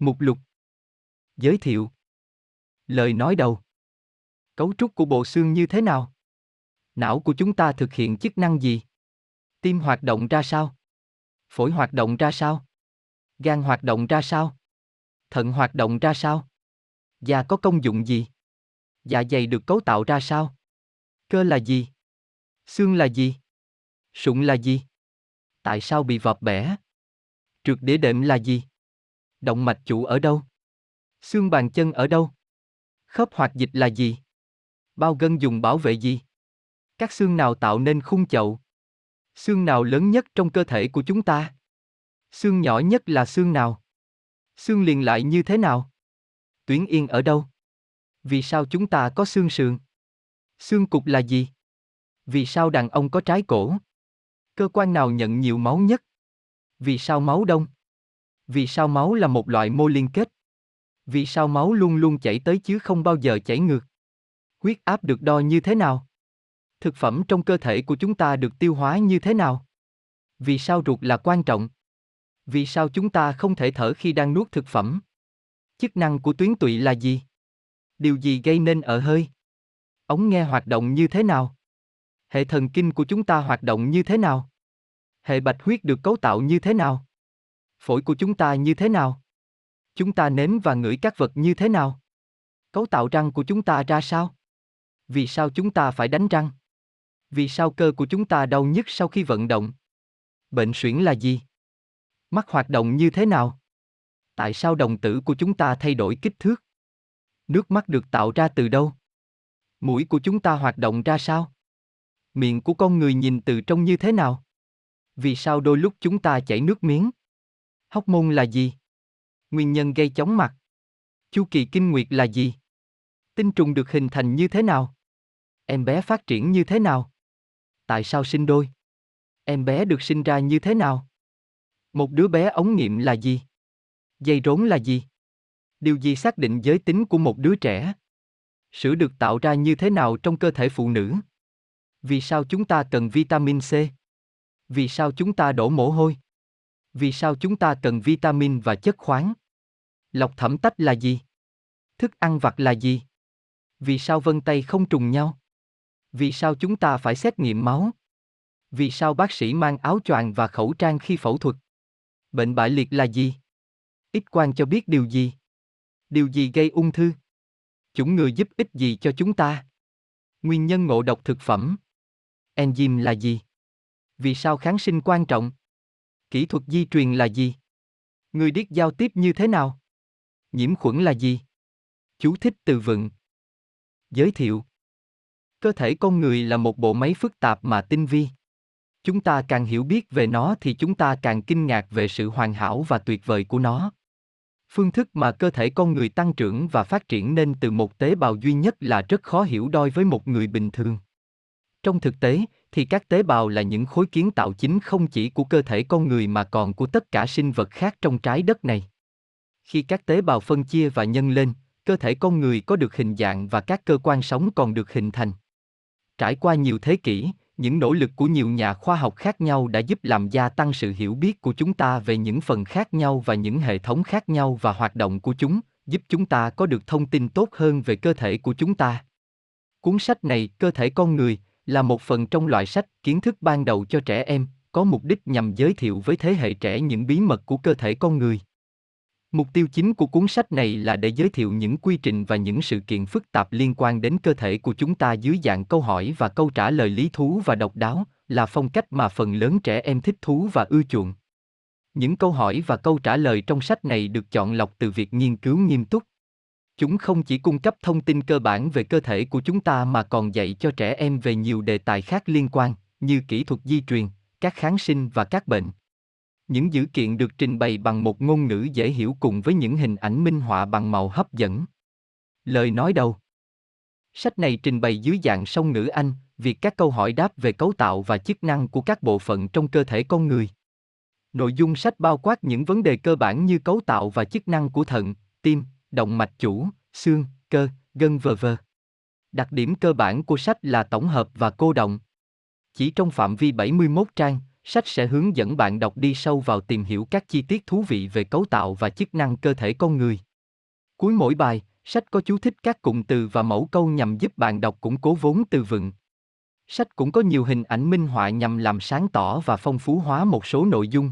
Mục lục Giới thiệu Lời nói đầu Cấu trúc của bộ xương như thế nào? Não của chúng ta thực hiện chức năng gì? Tim hoạt động ra sao? Phổi hoạt động ra sao? Gan hoạt động ra sao? Thận hoạt động ra sao? Da có công dụng gì? Dạ dày được cấu tạo ra sao? Cơ là gì? Xương là gì? Sụn là gì? Tại sao bị vọt bẻ? Trượt đĩa đệm là gì? Động mạch chủ ở đâu? Xương bàn chân ở đâu? Khớp hoạt dịch là gì? Bao gân dùng bảo vệ gì? Các xương nào tạo nên khung chậu? Xương nào lớn nhất trong cơ thể của chúng ta? Xương nhỏ nhất là xương nào? Xương liền lại như thế nào? Tuyến yên ở đâu? Vì sao chúng ta có xương sườn? Xương cục là gì? Vì sao đàn ông có trái cổ? Cơ quan nào nhận nhiều máu nhất? Vì sao máu đông? Vì sao máu là một loại mô liên kết? Vì sao máu luôn luôn chảy tới chứ không bao giờ chảy ngược? Huyết áp được đo như thế nào? Thực phẩm trong cơ thể của chúng ta được tiêu hóa như thế nào? Vì sao ruột là quan trọng? Vì sao chúng ta không thể thở khi đang nuốt thực phẩm? Chức năng của tuyến tụy là gì? Điều gì gây nên ở hơi? Ống nghe hoạt động như thế nào? Hệ thần kinh của chúng ta hoạt động như thế nào? Hệ bạch huyết được cấu tạo như thế nào? Phổi của chúng ta như thế nào? Chúng ta nếm và ngửi các vật như thế nào? Cấu tạo răng của chúng ta ra sao? Vì sao chúng ta phải đánh răng? Vì sao cơ của chúng ta đau nhức sau khi vận động? Bệnh suyễn là gì? Mắt hoạt động như thế nào? Tại sao đồng tử của chúng ta thay đổi kích thước? Nước mắt được tạo ra từ đâu? Mũi của chúng ta hoạt động ra sao? Miệng của con người nhìn từ trong như thế nào? Vì sao đôi lúc chúng ta chảy nước miếng? Hóc môn là gì? Nguyên nhân gây chóng mặt. Chu kỳ kinh nguyệt là gì? Tinh trùng được hình thành như thế nào? Em bé phát triển như thế nào? Tại sao sinh đôi? Em bé được sinh ra như thế nào? Một đứa bé ống nghiệm là gì? Dây rốn là gì? Điều gì xác định giới tính của một đứa trẻ? Sữa được tạo ra như thế nào trong cơ thể phụ nữ? Vì sao chúng ta cần vitamin C? Vì sao chúng ta đổ mồ hôi? Vì sao chúng ta cần vitamin và chất khoáng? Lọc thẩm tách là gì? Thức ăn vặt là gì? Vì sao vân tay không trùng nhau? Vì sao chúng ta phải xét nghiệm máu? Vì sao bác sĩ mang áo choàng và khẩu trang khi phẫu thuật? Bệnh bại liệt là gì? Ít quan cho biết điều gì? Điều gì gây ung thư? Chủng ngừa giúp ích gì cho chúng ta? Nguyên nhân ngộ độc thực phẩm. Enzyme là gì? Vì sao kháng sinh quan trọng? Kỹ thuật di truyền là gì? Người điếc giao tiếp như thế nào? Nhiễm khuẩn là gì? Chú thích từ vựng. Giới thiệu. Cơ thể con người là một bộ máy phức tạp mà tinh vi. Chúng ta càng hiểu biết về nó thì chúng ta càng kinh ngạc về sự hoàn hảo và tuyệt vời của nó. Phương thức mà cơ thể con người tăng trưởng và phát triển nên từ một tế bào duy nhất là rất khó hiểu đôi với một người bình thường. Trong thực tế, thì các tế bào là những khối kiến tạo chính không chỉ của cơ thể con người mà còn của tất cả sinh vật khác trong trái đất này. Khi các tế bào phân chia và nhân lên, cơ thể con người có được hình dạng và các cơ quan sống còn được hình thành. Trải qua nhiều thế kỷ, những nỗ lực của nhiều nhà khoa học khác nhau đã giúp làm gia tăng sự hiểu biết của chúng ta về những phần khác nhau và những hệ thống khác nhau và hoạt động của chúng, giúp chúng ta có được thông tin tốt hơn về cơ thể của chúng ta. Cuốn sách này, Cơ thể con người, là một phần trong loại sách kiến thức ban đầu cho trẻ em, có mục đích nhằm giới thiệu với thế hệ trẻ những bí mật của cơ thể con người. Mục tiêu chính của cuốn sách này là để giới thiệu những quy trình và những sự kiện phức tạp liên quan đến cơ thể của chúng ta dưới dạng câu hỏi và câu trả lời lý thú và độc đáo, là phong cách mà phần lớn trẻ em thích thú và ưa chuộng. Những câu hỏi và câu trả lời trong sách này được chọn lọc từ việc nghiên cứu nghiêm túc. Chúng không chỉ cung cấp thông tin cơ bản về cơ thể của chúng ta mà còn dạy cho trẻ em về nhiều đề tài khác liên quan, như kỹ thuật di truyền, các kháng sinh và các bệnh. Những dữ kiện được trình bày bằng một ngôn ngữ dễ hiểu cùng với những hình ảnh minh họa bằng màu hấp dẫn. Lời nói đầu Sách này trình bày dưới dạng song ngữ Anh, việc các câu hỏi đáp về cấu tạo và chức năng của các bộ phận trong cơ thể con người. Nội dung sách bao quát những vấn đề cơ bản như cấu tạo và chức năng của thận, tim, động mạch chủ, xương, cơ, gân vờ vờ. Đặc điểm cơ bản của sách là tổng hợp và cô động. Chỉ trong phạm vi 71 trang, Sách sẽ hướng dẫn bạn đọc đi sâu vào tìm hiểu các chi tiết thú vị về cấu tạo và chức năng cơ thể con người. Cuối mỗi bài, sách có chú thích các cụm từ và mẫu câu nhằm giúp bạn đọc củng cố vốn từ vựng. Sách cũng có nhiều hình ảnh minh họa nhằm làm sáng tỏ và phong phú hóa một số nội dung.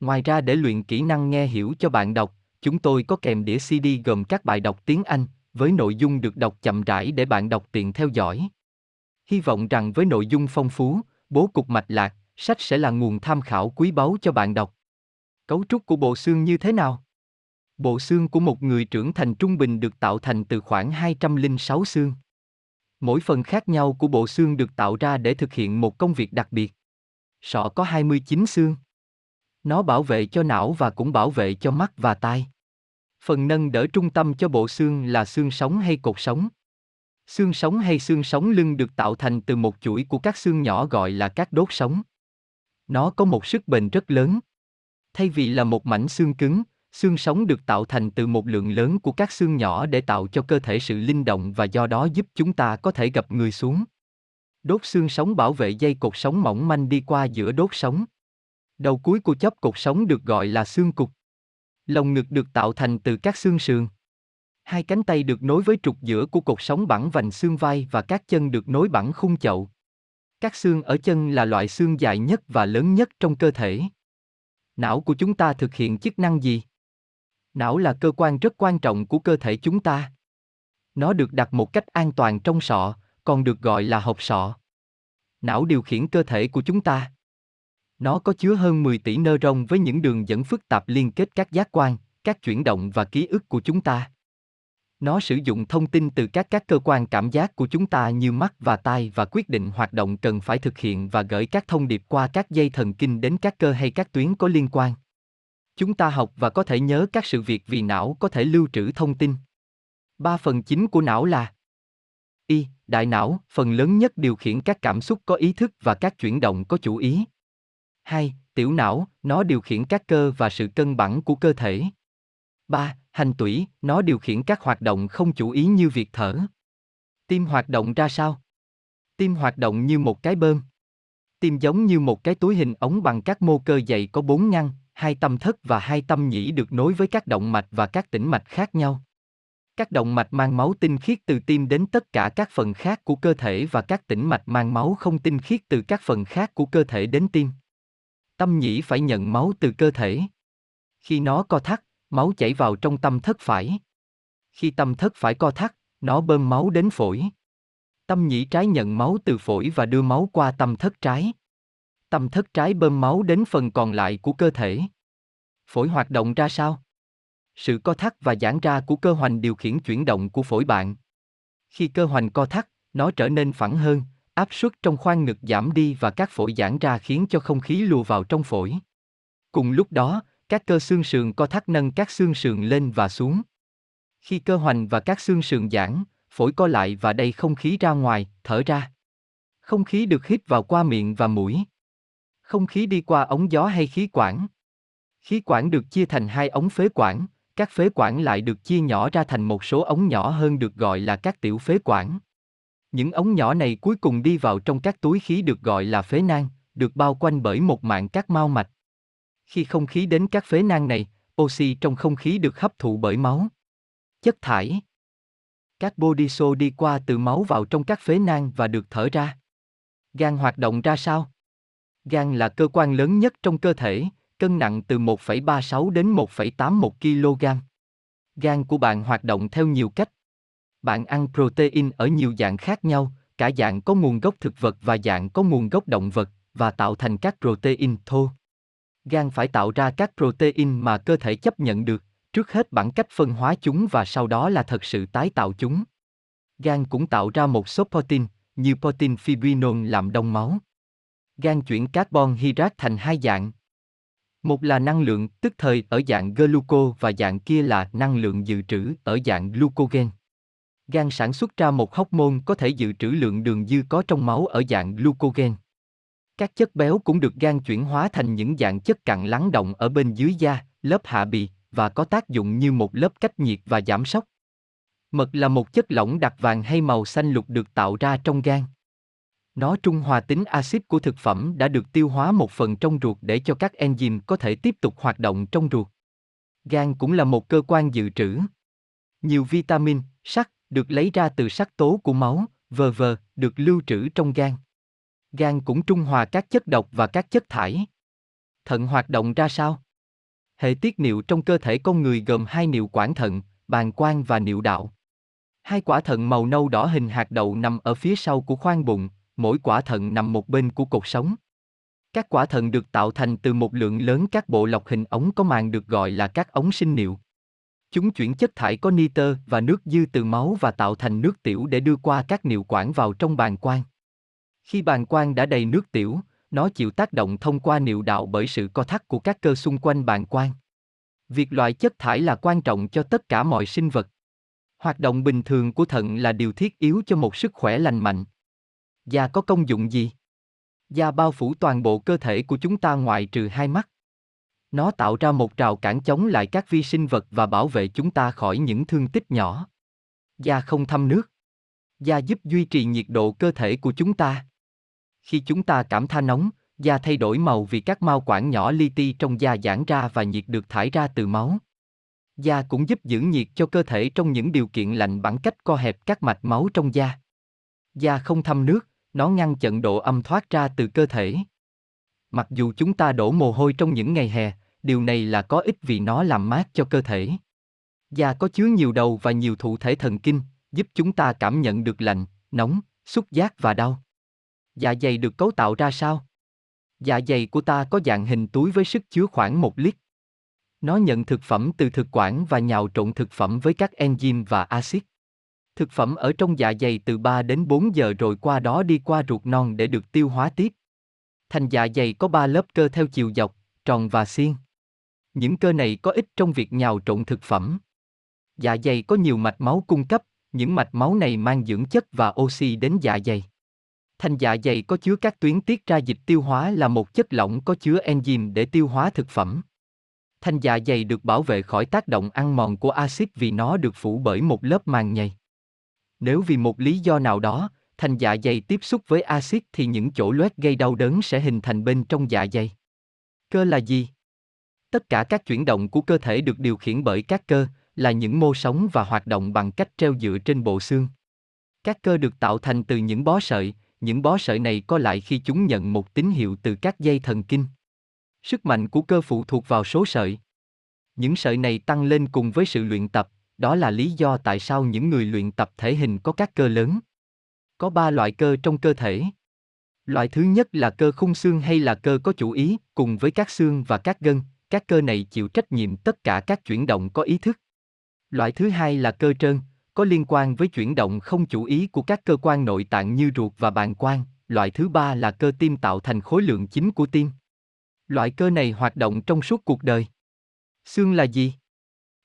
Ngoài ra để luyện kỹ năng nghe hiểu cho bạn đọc, chúng tôi có kèm đĩa CD gồm các bài đọc tiếng Anh, với nội dung được đọc chậm rãi để bạn đọc tiện theo dõi. Hy vọng rằng với nội dung phong phú, bố cục mạch lạc, sách sẽ là nguồn tham khảo quý báu cho bạn đọc. Cấu trúc của bộ xương như thế nào? Bộ xương của một người trưởng thành trung bình được tạo thành từ khoảng 206 xương. Mỗi phần khác nhau của bộ xương được tạo ra để thực hiện một công việc đặc biệt. Sọ có 29 xương. Nó bảo vệ cho não và cũng bảo vệ cho mắt và tai. Phần nâng đỡ trung tâm cho bộ xương là xương sống hay cột sống. Xương sống hay xương sống lưng được tạo thành từ một chuỗi của các xương nhỏ gọi là các đốt sống. Nó có một sức bền rất lớn. Thay vì là một mảnh xương cứng, xương sống được tạo thành từ một lượng lớn của các xương nhỏ để tạo cho cơ thể sự linh động và do đó giúp chúng ta có thể gặp người xuống. Đốt xương sống bảo vệ dây cột sống mỏng manh đi qua giữa đốt sống. Đầu cuối của chóp cột sống được gọi là xương cục. Lồng ngực được tạo thành từ các xương sườn. Hai cánh tay được nối với trục giữa của cột sống bẳng vành xương vai và các chân được nối bẳng khung chậu. Các xương ở chân là loại xương dài nhất và lớn nhất trong cơ thể. Não của chúng ta thực hiện chức năng gì? Não là cơ quan rất quan trọng của cơ thể chúng ta. Nó được đặt một cách an toàn trong sọ, còn được gọi là hộp sọ. Não điều khiển cơ thể của chúng ta. Nó có chứa hơn 10 tỷ nơ rong với những đường dẫn phức tạp liên kết các giác quan, các chuyển động và ký ức của chúng ta. Nó sử dụng thông tin từ các các cơ quan cảm giác của chúng ta như mắt và tai và quyết định hoạt động cần phải thực hiện và gửi các thông điệp qua các dây thần kinh đến các cơ hay các tuyến có liên quan. Chúng ta học và có thể nhớ các sự việc vì não có thể lưu trữ thông tin. Ba phần chính của não là Y, đại não, phần lớn nhất điều khiển các cảm xúc có ý thức và các chuyển động có chủ ý. 2. Tiểu não, nó điều khiển các cơ và sự cân bằng của cơ thể. 3. Hành tủy, nó điều khiển các hoạt động không chủ ý như việc thở. Tim hoạt động ra sao? Tim hoạt động như một cái bơm. Tim giống như một cái túi hình ống bằng các mô cơ dày có bốn ngăn, hai tâm thất và hai tâm nhĩ được nối với các động mạch và các tĩnh mạch khác nhau. Các động mạch mang máu tinh khiết từ tim đến tất cả các phần khác của cơ thể và các tĩnh mạch mang máu không tinh khiết từ các phần khác của cơ thể đến tim. Tâm nhĩ phải nhận máu từ cơ thể. Khi nó co thắt, máu chảy vào trong tâm thất phải. Khi tâm thất phải co thắt, nó bơm máu đến phổi. Tâm nhĩ trái nhận máu từ phổi và đưa máu qua tâm thất trái. Tâm thất trái bơm máu đến phần còn lại của cơ thể. Phổi hoạt động ra sao? Sự co thắt và giãn ra của cơ hoành điều khiển chuyển động của phổi bạn. Khi cơ hoành co thắt, nó trở nên phẳng hơn, áp suất trong khoang ngực giảm đi và các phổi giãn ra khiến cho không khí lùa vào trong phổi. Cùng lúc đó, các cơ xương sườn co thắt nâng các xương sườn lên và xuống. Khi cơ hoành và các xương sườn giãn, phổi co lại và đầy không khí ra ngoài, thở ra. Không khí được hít vào qua miệng và mũi. Không khí đi qua ống gió hay khí quản. Khí quản được chia thành hai ống phế quản, các phế quản lại được chia nhỏ ra thành một số ống nhỏ hơn được gọi là các tiểu phế quản. Những ống nhỏ này cuối cùng đi vào trong các túi khí được gọi là phế nang, được bao quanh bởi một mạng các mao mạch. Khi không khí đến các phế nang này, oxy trong không khí được hấp thụ bởi máu. Chất thải. Các bodiso đi qua từ máu vào trong các phế nang và được thở ra. Gan hoạt động ra sao? Gan là cơ quan lớn nhất trong cơ thể, cân nặng từ 1,36 đến 1,81 kg. Gan của bạn hoạt động theo nhiều cách. Bạn ăn protein ở nhiều dạng khác nhau, cả dạng có nguồn gốc thực vật và dạng có nguồn gốc động vật, và tạo thành các protein thô. Gan phải tạo ra các protein mà cơ thể chấp nhận được, trước hết bằng cách phân hóa chúng và sau đó là thật sự tái tạo chúng. Gan cũng tạo ra một số protein, như protein fibrinol làm đông máu. Gan chuyển carbon hydrate thành hai dạng. Một là năng lượng tức thời ở dạng gluco và dạng kia là năng lượng dự trữ ở dạng glucogen. Gan sản xuất ra một hóc môn có thể dự trữ lượng đường dư có trong máu ở dạng glucogen. Các chất béo cũng được gan chuyển hóa thành những dạng chất cặn lắng động ở bên dưới da, lớp hạ bì, và có tác dụng như một lớp cách nhiệt và giảm sốc. Mật là một chất lỏng đặc vàng hay màu xanh lục được tạo ra trong gan. Nó trung hòa tính axit của thực phẩm đã được tiêu hóa một phần trong ruột để cho các enzyme có thể tiếp tục hoạt động trong ruột. Gan cũng là một cơ quan dự trữ. Nhiều vitamin, sắt được lấy ra từ sắc tố của máu, vờ vờ, được lưu trữ trong gan. Gan cũng trung hòa các chất độc và các chất thải. Thận hoạt động ra sao? Hệ tiết niệu trong cơ thể con người gồm hai niệu quản thận, bàn quang và niệu đạo. Hai quả thận màu nâu đỏ hình hạt đậu nằm ở phía sau của khoang bụng, mỗi quả thận nằm một bên của cột sống. Các quả thận được tạo thành từ một lượng lớn các bộ lọc hình ống có màng được gọi là các ống sinh niệu. Chúng chuyển chất thải có nitơ và nước dư từ máu và tạo thành nước tiểu để đưa qua các niệu quản vào trong bàng quang. Khi bàng quang đã đầy nước tiểu, nó chịu tác động thông qua niệu đạo bởi sự co thắt của các cơ xung quanh bàng quang. Việc loại chất thải là quan trọng cho tất cả mọi sinh vật. Hoạt động bình thường của thận là điều thiết yếu cho một sức khỏe lành mạnh. Da có công dụng gì? Da bao phủ toàn bộ cơ thể của chúng ta ngoại trừ hai mắt. Nó tạo ra một rào cản chống lại các vi sinh vật và bảo vệ chúng ta khỏi những thương tích nhỏ. Da không thâm nước. Da giúp duy trì nhiệt độ cơ thể của chúng ta. Khi chúng ta cảm tha nóng, da thay đổi màu vì các mao quản nhỏ li ti trong da giãn ra và nhiệt được thải ra từ máu. Da cũng giúp giữ nhiệt cho cơ thể trong những điều kiện lạnh bằng cách co hẹp các mạch máu trong da. Da không thâm nước, nó ngăn chặn độ âm thoát ra từ cơ thể. Mặc dù chúng ta đổ mồ hôi trong những ngày hè, điều này là có ích vì nó làm mát cho cơ thể. Da có chứa nhiều đầu và nhiều thụ thể thần kinh, giúp chúng ta cảm nhận được lạnh, nóng, xúc giác và đau. Dạ dày được cấu tạo ra sao? Dạ dày của ta có dạng hình túi với sức chứa khoảng một lít. Nó nhận thực phẩm từ thực quản và nhào trộn thực phẩm với các enzyme và axit. Thực phẩm ở trong dạ dày từ 3 đến 4 giờ rồi qua đó đi qua ruột non để được tiêu hóa tiếp. Thành dạ dày có 3 lớp cơ theo chiều dọc, tròn và xiên. Những cơ này có ích trong việc nhào trộn thực phẩm. Dạ dày có nhiều mạch máu cung cấp, những mạch máu này mang dưỡng chất và oxy đến dạ dày. Thành dạ dày có chứa các tuyến tiết ra dịch tiêu hóa là một chất lỏng có chứa enzyme để tiêu hóa thực phẩm. Thành dạ dày được bảo vệ khỏi tác động ăn mòn của axit vì nó được phủ bởi một lớp màng nhầy. Nếu vì một lý do nào đó, thành dạ dày tiếp xúc với axit thì những chỗ loét gây đau đớn sẽ hình thành bên trong dạ dày. Cơ là gì? Tất cả các chuyển động của cơ thể được điều khiển bởi các cơ, là những mô sống và hoạt động bằng cách treo dựa trên bộ xương. Các cơ được tạo thành từ những bó sợi, những bó sợi này có lại khi chúng nhận một tín hiệu từ các dây thần kinh. Sức mạnh của cơ phụ thuộc vào số sợi. Những sợi này tăng lên cùng với sự luyện tập, đó là lý do tại sao những người luyện tập thể hình có các cơ lớn. Có ba loại cơ trong cơ thể. Loại thứ nhất là cơ khung xương hay là cơ có chủ ý, cùng với các xương và các gân, các cơ này chịu trách nhiệm tất cả các chuyển động có ý thức. Loại thứ hai là cơ trơn, có liên quan với chuyển động không chủ ý của các cơ quan nội tạng như ruột và bàng quang. Loại thứ ba là cơ tim tạo thành khối lượng chính của tim. Loại cơ này hoạt động trong suốt cuộc đời. Xương là gì?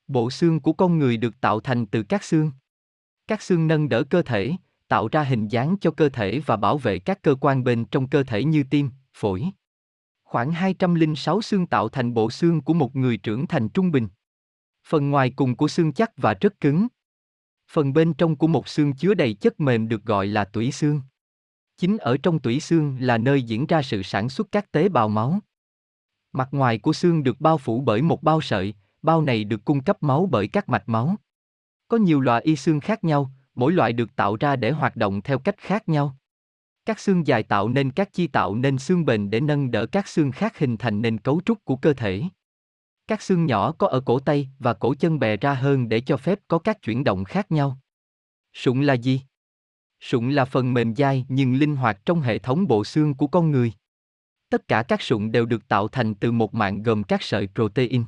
Bộ xương của con người được tạo thành từ các xương. Các xương nâng đỡ cơ thể, tạo ra hình dáng cho cơ thể và bảo vệ các cơ quan bên trong cơ thể như tim, phổi. Khoảng 206 xương tạo thành bộ xương của một người trưởng thành trung bình. Phần ngoài cùng của xương chắc và rất cứng. Phần bên trong của một xương chứa đầy chất mềm được gọi là tủy xương. Chính ở trong tủy xương là nơi diễn ra sự sản xuất các tế bào máu. Mặt ngoài của xương được bao phủ bởi một bao sợi, bao này được cung cấp máu bởi các mạch máu. Có nhiều loại y xương khác nhau, mỗi loại được tạo ra để hoạt động theo cách khác nhau. Các xương dài tạo nên các chi tạo nên xương bền để nâng đỡ các xương khác hình thành nên cấu trúc của cơ thể. Các xương nhỏ có ở cổ tay và cổ chân bè ra hơn để cho phép có các chuyển động khác nhau. Sụn là gì? Sụn là phần mềm dai nhưng linh hoạt trong hệ thống bộ xương của con người. Tất cả các sụn đều được tạo thành từ một mạng gồm các sợi protein.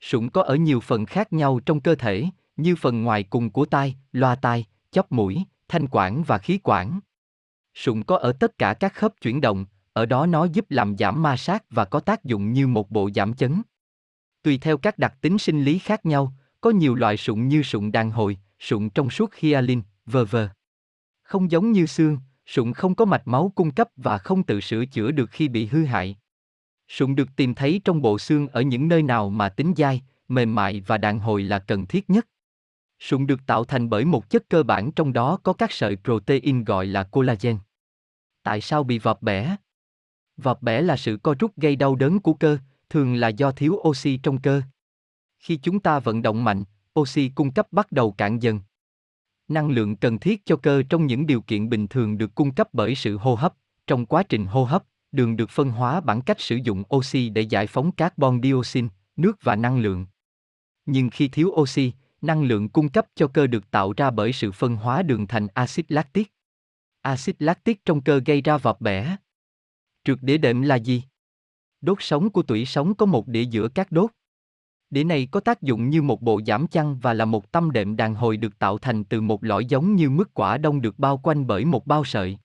Sụn có ở nhiều phần khác nhau trong cơ thể, như phần ngoài cùng của tai, loa tai, chóp mũi, thanh quản và khí quản. Sụn có ở tất cả các khớp chuyển động, ở đó nó giúp làm giảm ma sát và có tác dụng như một bộ giảm chấn. Tùy theo các đặc tính sinh lý khác nhau, có nhiều loại sụn như sụn đàn hồi, sụn trong suốt hyalin, v.v. Không giống như xương, sụn không có mạch máu cung cấp và không tự sửa chữa được khi bị hư hại. Sụn được tìm thấy trong bộ xương ở những nơi nào mà tính dai, mềm mại và đàn hồi là cần thiết nhất. Sụn được tạo thành bởi một chất cơ bản trong đó có các sợi protein gọi là collagen. Tại sao bị vọt bẻ? Vọt bẻ là sự co rút gây đau đớn của cơ, thường là do thiếu oxy trong cơ. Khi chúng ta vận động mạnh, oxy cung cấp bắt đầu cạn dần. Năng lượng cần thiết cho cơ trong những điều kiện bình thường được cung cấp bởi sự hô hấp. Trong quá trình hô hấp, đường được phân hóa bằng cách sử dụng oxy để giải phóng carbon dioxide, nước và năng lượng. Nhưng khi thiếu oxy, năng lượng cung cấp cho cơ được tạo ra bởi sự phân hóa đường thành axit lactic. Axit lactic trong cơ gây ra vọt bẻ. Trượt đĩa đệm là gì? Đốt sống của tủy sống có một đĩa giữa các đốt. Đĩa này có tác dụng như một bộ giảm chăn và là một tâm đệm đàn hồi được tạo thành từ một lõi giống như mức quả đông được bao quanh bởi một bao sợi.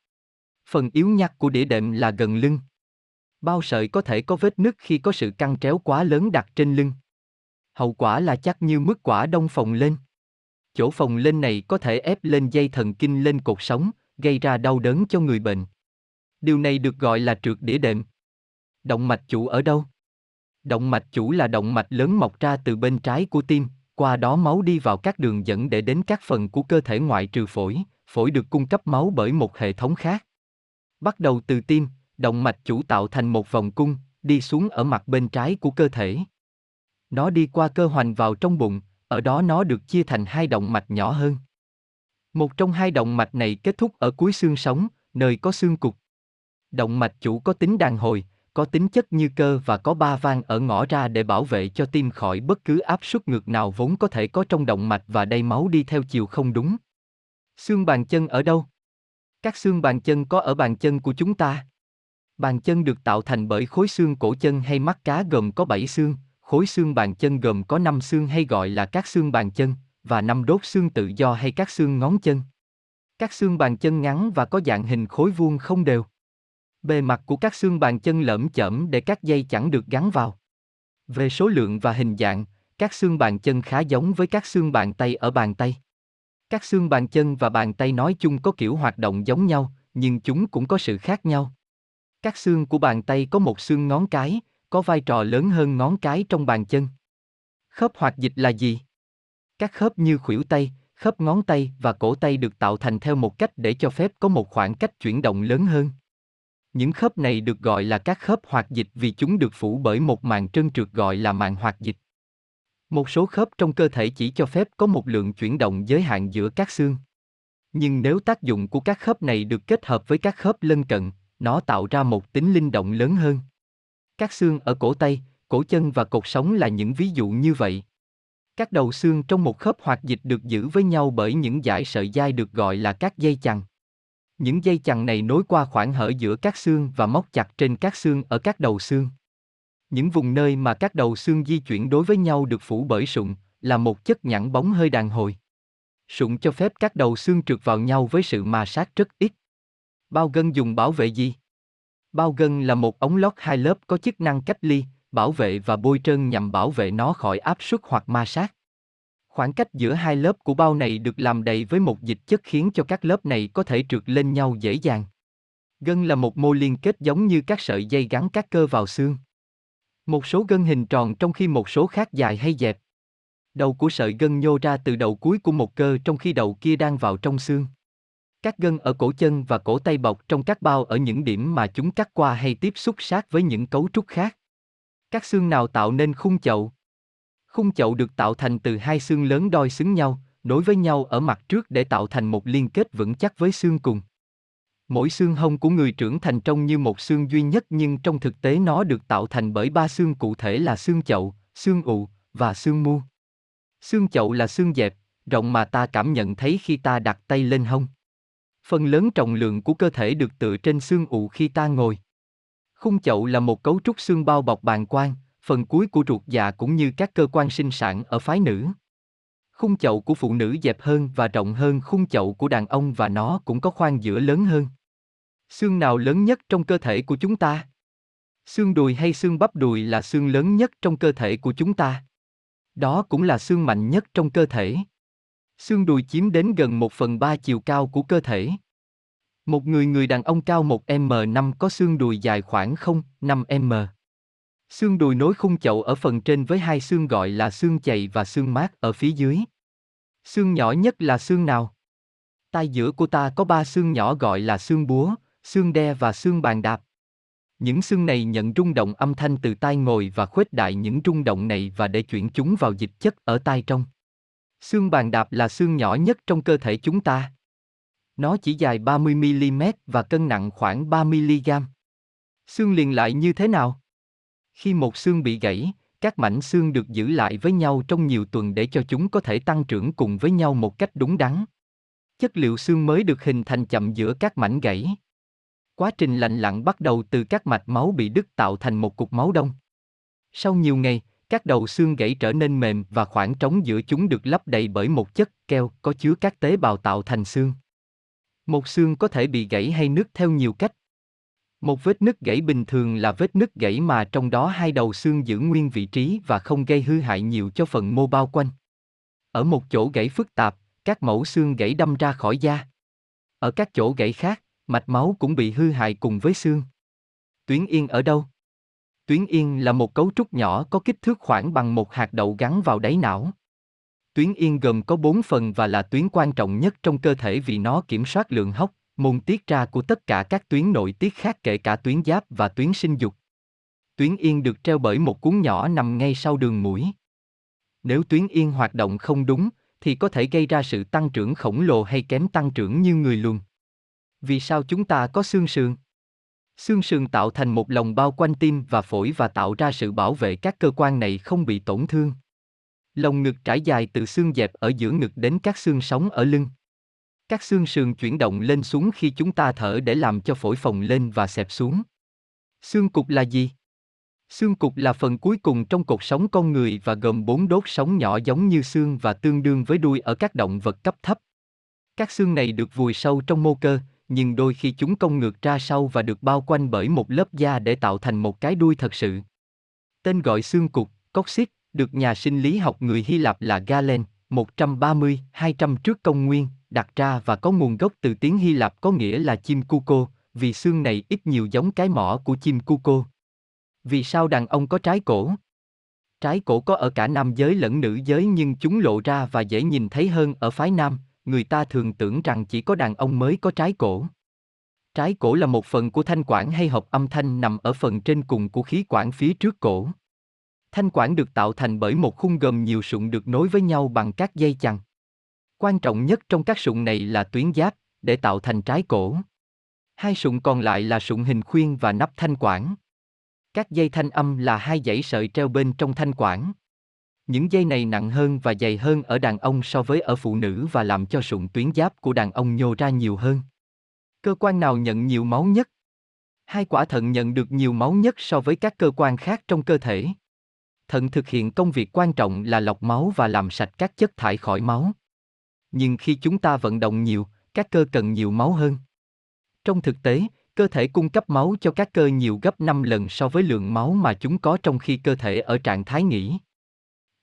Phần yếu nhắc của đĩa đệm là gần lưng. Bao sợi có thể có vết nứt khi có sự căng tréo quá lớn đặt trên lưng. Hậu quả là chắc như mức quả đông phồng lên. Chỗ phồng lên này có thể ép lên dây thần kinh lên cột sống, gây ra đau đớn cho người bệnh. Điều này được gọi là trượt đĩa đệm. Động mạch chủ ở đâu? Động mạch chủ là động mạch lớn mọc ra từ bên trái của tim, qua đó máu đi vào các đường dẫn để đến các phần của cơ thể ngoại trừ phổi, phổi được cung cấp máu bởi một hệ thống khác. Bắt đầu từ tim, động mạch chủ tạo thành một vòng cung, đi xuống ở mặt bên trái của cơ thể. Nó đi qua cơ hoành vào trong bụng, ở đó nó được chia thành hai động mạch nhỏ hơn. Một trong hai động mạch này kết thúc ở cuối xương sống, nơi có xương cục. Động mạch chủ có tính đàn hồi, có tính chất như cơ và có ba van ở ngõ ra để bảo vệ cho tim khỏi bất cứ áp suất ngược nào vốn có thể có trong động mạch và đầy máu đi theo chiều không đúng. Xương bàn chân ở đâu? Các xương bàn chân có ở bàn chân của chúng ta. Bàn chân được tạo thành bởi khối xương cổ chân hay mắt cá gồm có 7 xương, khối xương bàn chân gồm có 5 xương hay gọi là các xương bàn chân, và 5 đốt xương tự do hay các xương ngón chân. Các xương bàn chân ngắn và có dạng hình khối vuông không đều. Bề mặt của các xương bàn chân lởm chởm để các dây chẳng được gắn vào. Về số lượng và hình dạng, các xương bàn chân khá giống với các xương bàn tay ở bàn tay. Các xương bàn chân và bàn tay nói chung có kiểu hoạt động giống nhau, nhưng chúng cũng có sự khác nhau. Các xương của bàn tay có một xương ngón cái, có vai trò lớn hơn ngón cái trong bàn chân. Khớp hoạt dịch là gì? Các khớp như khuỷu tay, khớp ngón tay và cổ tay được tạo thành theo một cách để cho phép có một khoảng cách chuyển động lớn hơn. Những khớp này được gọi là các khớp hoạt dịch vì chúng được phủ bởi một màng trơn trượt gọi là màng hoạt dịch. Một số khớp trong cơ thể chỉ cho phép có một lượng chuyển động giới hạn giữa các xương. Nhưng nếu tác dụng của các khớp này được kết hợp với các khớp lân cận, nó tạo ra một tính linh động lớn hơn. Các xương ở cổ tay, cổ chân và cột sống là những ví dụ như vậy. Các đầu xương trong một khớp hoạt dịch được giữ với nhau bởi những dải sợi dai được gọi là các dây chằng. Những dây chằng này nối qua khoảng hở giữa các xương và móc chặt trên các xương ở các đầu xương. Những vùng nơi mà các đầu xương di chuyển đối với nhau được phủ bởi sụn, là một chất nhẵn bóng hơi đàn hồi. Sụn cho phép các đầu xương trượt vào nhau với sự ma sát rất ít. Bao gân dùng bảo vệ gì? Bao gân là một ống lót hai lớp có chức năng cách ly, bảo vệ và bôi trơn nhằm bảo vệ nó khỏi áp suất hoặc ma sát. Khoảng cách giữa hai lớp của bao này được làm đầy với một dịch chất khiến cho các lớp này có thể trượt lên nhau dễ dàng. Gân là một mô liên kết giống như các sợi dây gắn các cơ vào xương. Một số gân hình tròn trong khi một số khác dài hay dẹp. Đầu của sợi gân nhô ra từ đầu cuối của một cơ trong khi đầu kia đang vào trong xương. Các gân ở cổ chân và cổ tay bọc trong các bao ở những điểm mà chúng cắt qua hay tiếp xúc sát với những cấu trúc khác. Các xương nào tạo nên khung chậu? Khung chậu được tạo thành từ hai xương lớn đôi xứng nhau, nối với nhau ở mặt trước để tạo thành một liên kết vững chắc với xương cùng. Mỗi xương hông của người trưởng thành trông như một xương duy nhất nhưng trong thực tế nó được tạo thành bởi ba xương cụ thể là xương chậu, xương ụ và xương mu. Xương chậu là xương dẹp, rộng mà ta cảm nhận thấy khi ta đặt tay lên hông. Phần lớn trọng lượng của cơ thể được tựa trên xương ụ khi ta ngồi. Khung chậu là một cấu trúc xương bao bọc bàng quang, phần cuối của ruột già cũng như các cơ quan sinh sản ở phái nữ. Khung chậu của phụ nữ dẹp hơn và rộng hơn khung chậu của đàn ông và nó cũng có khoang giữa lớn hơn. Xương nào lớn nhất trong cơ thể của chúng ta? Xương đùi hay xương bắp đùi là xương lớn nhất trong cơ thể của chúng ta. Đó cũng là xương mạnh nhất trong cơ thể. Xương đùi chiếm đến gần 1 phần 3 chiều cao của cơ thể. Một người người đàn ông cao 1m5 có xương đùi dài khoảng 0,5m. Xương đùi nối khung chậu ở phần trên với hai xương gọi là xương chày và xương mát ở phía dưới. Xương nhỏ nhất là xương nào? Tai giữa của ta có ba xương nhỏ gọi là xương búa, xương đe và xương bàn đạp. Những xương này nhận rung động âm thanh từ tai ngồi và khuếch đại những rung động này và để chuyển chúng vào dịch chất ở tai trong. Xương bàn đạp là xương nhỏ nhất trong cơ thể chúng ta. Nó chỉ dài 30mm và cân nặng khoảng 3mg. Xương liền lại như thế nào? Khi một xương bị gãy, các mảnh xương được giữ lại với nhau trong nhiều tuần để cho chúng có thể tăng trưởng cùng với nhau một cách đúng đắn. Chất liệu xương mới được hình thành chậm giữa các mảnh gãy. Quá trình lành lặng bắt đầu từ các mạch máu bị đứt tạo thành một cục máu đông. Sau nhiều ngày, các đầu xương gãy trở nên mềm và khoảng trống giữa chúng được lấp đầy bởi một chất keo có chứa các tế bào tạo thành xương. Một xương có thể bị gãy hay nứt theo nhiều cách. Một vết nứt gãy bình thường là vết nứt gãy mà trong đó hai đầu xương giữ nguyên vị trí và không gây hư hại nhiều cho phần mô bao quanh. Ở một chỗ gãy phức tạp, các mẫu xương gãy đâm ra khỏi da. Ở các chỗ gãy khác, mạch máu cũng bị hư hại cùng với xương. Tuyến yên ở đâu? Tuyến yên là một cấu trúc nhỏ có kích thước khoảng bằng một hạt đậu gắn vào đáy não. Tuyến yên gồm có bốn phần và là tuyến quan trọng nhất trong cơ thể vì nó kiểm soát lượng hóc, môn tiết ra của tất cả các tuyến nội tiết khác kể cả tuyến giáp và tuyến sinh dục. Tuyến yên được treo bởi một cuốn nhỏ nằm ngay sau đường mũi. Nếu tuyến yên hoạt động không đúng, thì có thể gây ra sự tăng trưởng khổng lồ hay kém tăng trưởng như người luôn. Vì sao chúng ta có xương sườn? Xương sườn tạo thành một lồng bao quanh tim và phổi và tạo ra sự bảo vệ các cơ quan này không bị tổn thương. Lồng ngực trải dài từ xương dẹp ở giữa ngực đến các xương sống ở lưng. Các xương sườn chuyển động lên xuống khi chúng ta thở để làm cho phổi phồng lên và xẹp xuống. Xương cục là gì? Xương cục là phần cuối cùng trong cột sống con người và gồm bốn đốt sống nhỏ giống như xương và tương đương với đuôi ở các động vật cấp thấp. Các xương này được vùi sâu trong mô cơ, nhưng đôi khi chúng cong ngược ra sau và được bao quanh bởi một lớp da để tạo thành một cái đuôi thật sự. Tên gọi xương cục, coccyx, được nhà sinh lý học người Hy Lạp là Galen, 130-200 trước công nguyên, đặt ra và có nguồn gốc từ tiếng Hy Lạp có nghĩa là chim cuco, vì xương này ít nhiều giống cái mỏ của chim cuco. Vì sao đàn ông có trái cổ? Trái cổ có ở cả nam giới lẫn nữ giới nhưng chúng lộ ra và dễ nhìn thấy hơn ở phái nam, người ta thường tưởng rằng chỉ có đàn ông mới có trái cổ. Trái cổ là một phần của thanh quản hay hộp âm thanh nằm ở phần trên cùng của khí quản phía trước cổ. Thanh quản được tạo thành bởi một khung gồm nhiều sụn được nối với nhau bằng các dây chằng. Quan trọng nhất trong các sụn này là tuyến giáp, để tạo thành trái cổ. Hai sụn còn lại là sụn hình khuyên và nắp thanh quản. Các dây thanh âm là hai dãy sợi treo bên trong thanh quản. Những dây này nặng hơn và dày hơn ở đàn ông so với ở phụ nữ và làm cho sụn tuyến giáp của đàn ông nhô ra nhiều hơn. Cơ quan nào nhận nhiều máu nhất? Hai quả thận nhận được nhiều máu nhất so với các cơ quan khác trong cơ thể. Thận thực hiện công việc quan trọng là lọc máu và làm sạch các chất thải khỏi máu. Nhưng khi chúng ta vận động nhiều, các cơ cần nhiều máu hơn. Trong thực tế, cơ thể cung cấp máu cho các cơ nhiều gấp 5 lần so với lượng máu mà chúng có trong khi cơ thể ở trạng thái nghỉ.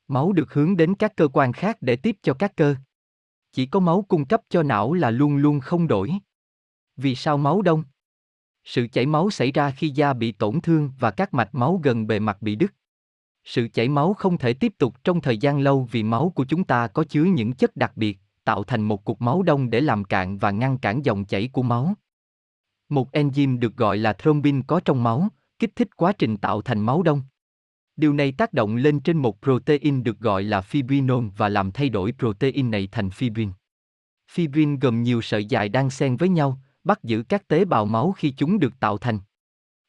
Máu được hướng đến các cơ quan khác để tiếp cho các cơ. Chỉ có máu cung cấp cho não là luôn luôn không đổi. Vì sao máu đông? Sự chảy máu xảy ra khi da bị tổn thương và các mạch máu gần bề mặt bị đứt. Sự chảy máu không thể tiếp tục trong thời gian lâu vì máu của chúng ta có chứa những chất đặc biệt, tạo thành một cục máu đông để làm cạn và ngăn cản dòng chảy của máu. Một enzyme được gọi là thrombin có trong máu, kích thích quá trình tạo thành máu đông. Điều này tác động lên trên một protein được gọi là fibrinol và làm thay đổi protein này thành fibrin. Fibrin gồm nhiều sợi dài đang xen với nhau, bắt giữ các tế bào máu khi chúng được tạo thành.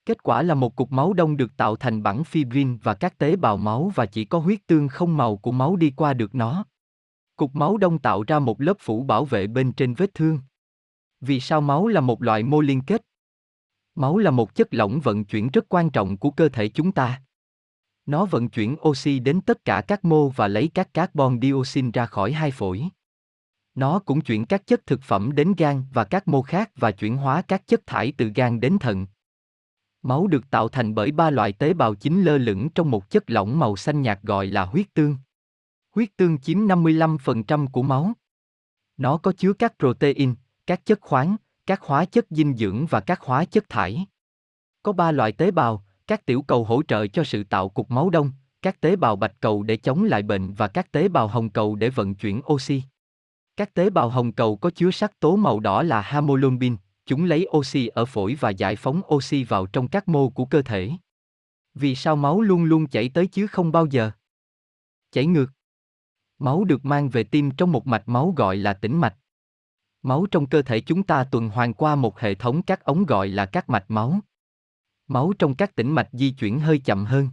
Kết quả là một cục máu đông được tạo thành bằng fibrin và các tế bào máu và chỉ có huyết tương không màu của máu đi qua được nó. Cục máu đông tạo ra một lớp phủ bảo vệ bên trên vết thương. Vì sao máu là một loại mô liên kết? Máu là một chất lỏng vận chuyển rất quan trọng của cơ thể chúng ta. Nó vận chuyển oxy đến tất cả các mô và lấy các carbon dioxide ra khỏi hai phổi. Nó cũng chuyển các chất thực phẩm đến gan và các mô khác và chuyển hóa các chất thải từ gan đến thận. Máu được tạo thành bởi ba loại tế bào chính lơ lửng trong một chất lỏng màu xanh nhạt gọi là huyết tương. Huyết tương chiếm 55% của máu. Nó có chứa các protein, các chất khoáng, các hóa chất dinh dưỡng và các hóa chất thải. Có ba loại tế bào, các tiểu cầu hỗ trợ cho sự tạo cục máu đông, các tế bào bạch cầu để chống lại bệnh và các tế bào hồng cầu để vận chuyển oxy. Các tế bào hồng cầu có chứa sắc tố màu đỏ là hemoglobin, Chúng lấy oxy ở phổi và giải phóng oxy vào trong các mô của cơ thể. Vì sao máu luôn luôn chảy tới chứ không bao giờ chảy ngược? Máu được mang về tim trong một mạch máu gọi là tĩnh mạch. Máu trong cơ thể chúng ta tuần hoàn qua một hệ thống các ống gọi là các mạch máu. Máu trong các tĩnh mạch di chuyển hơi chậm hơn.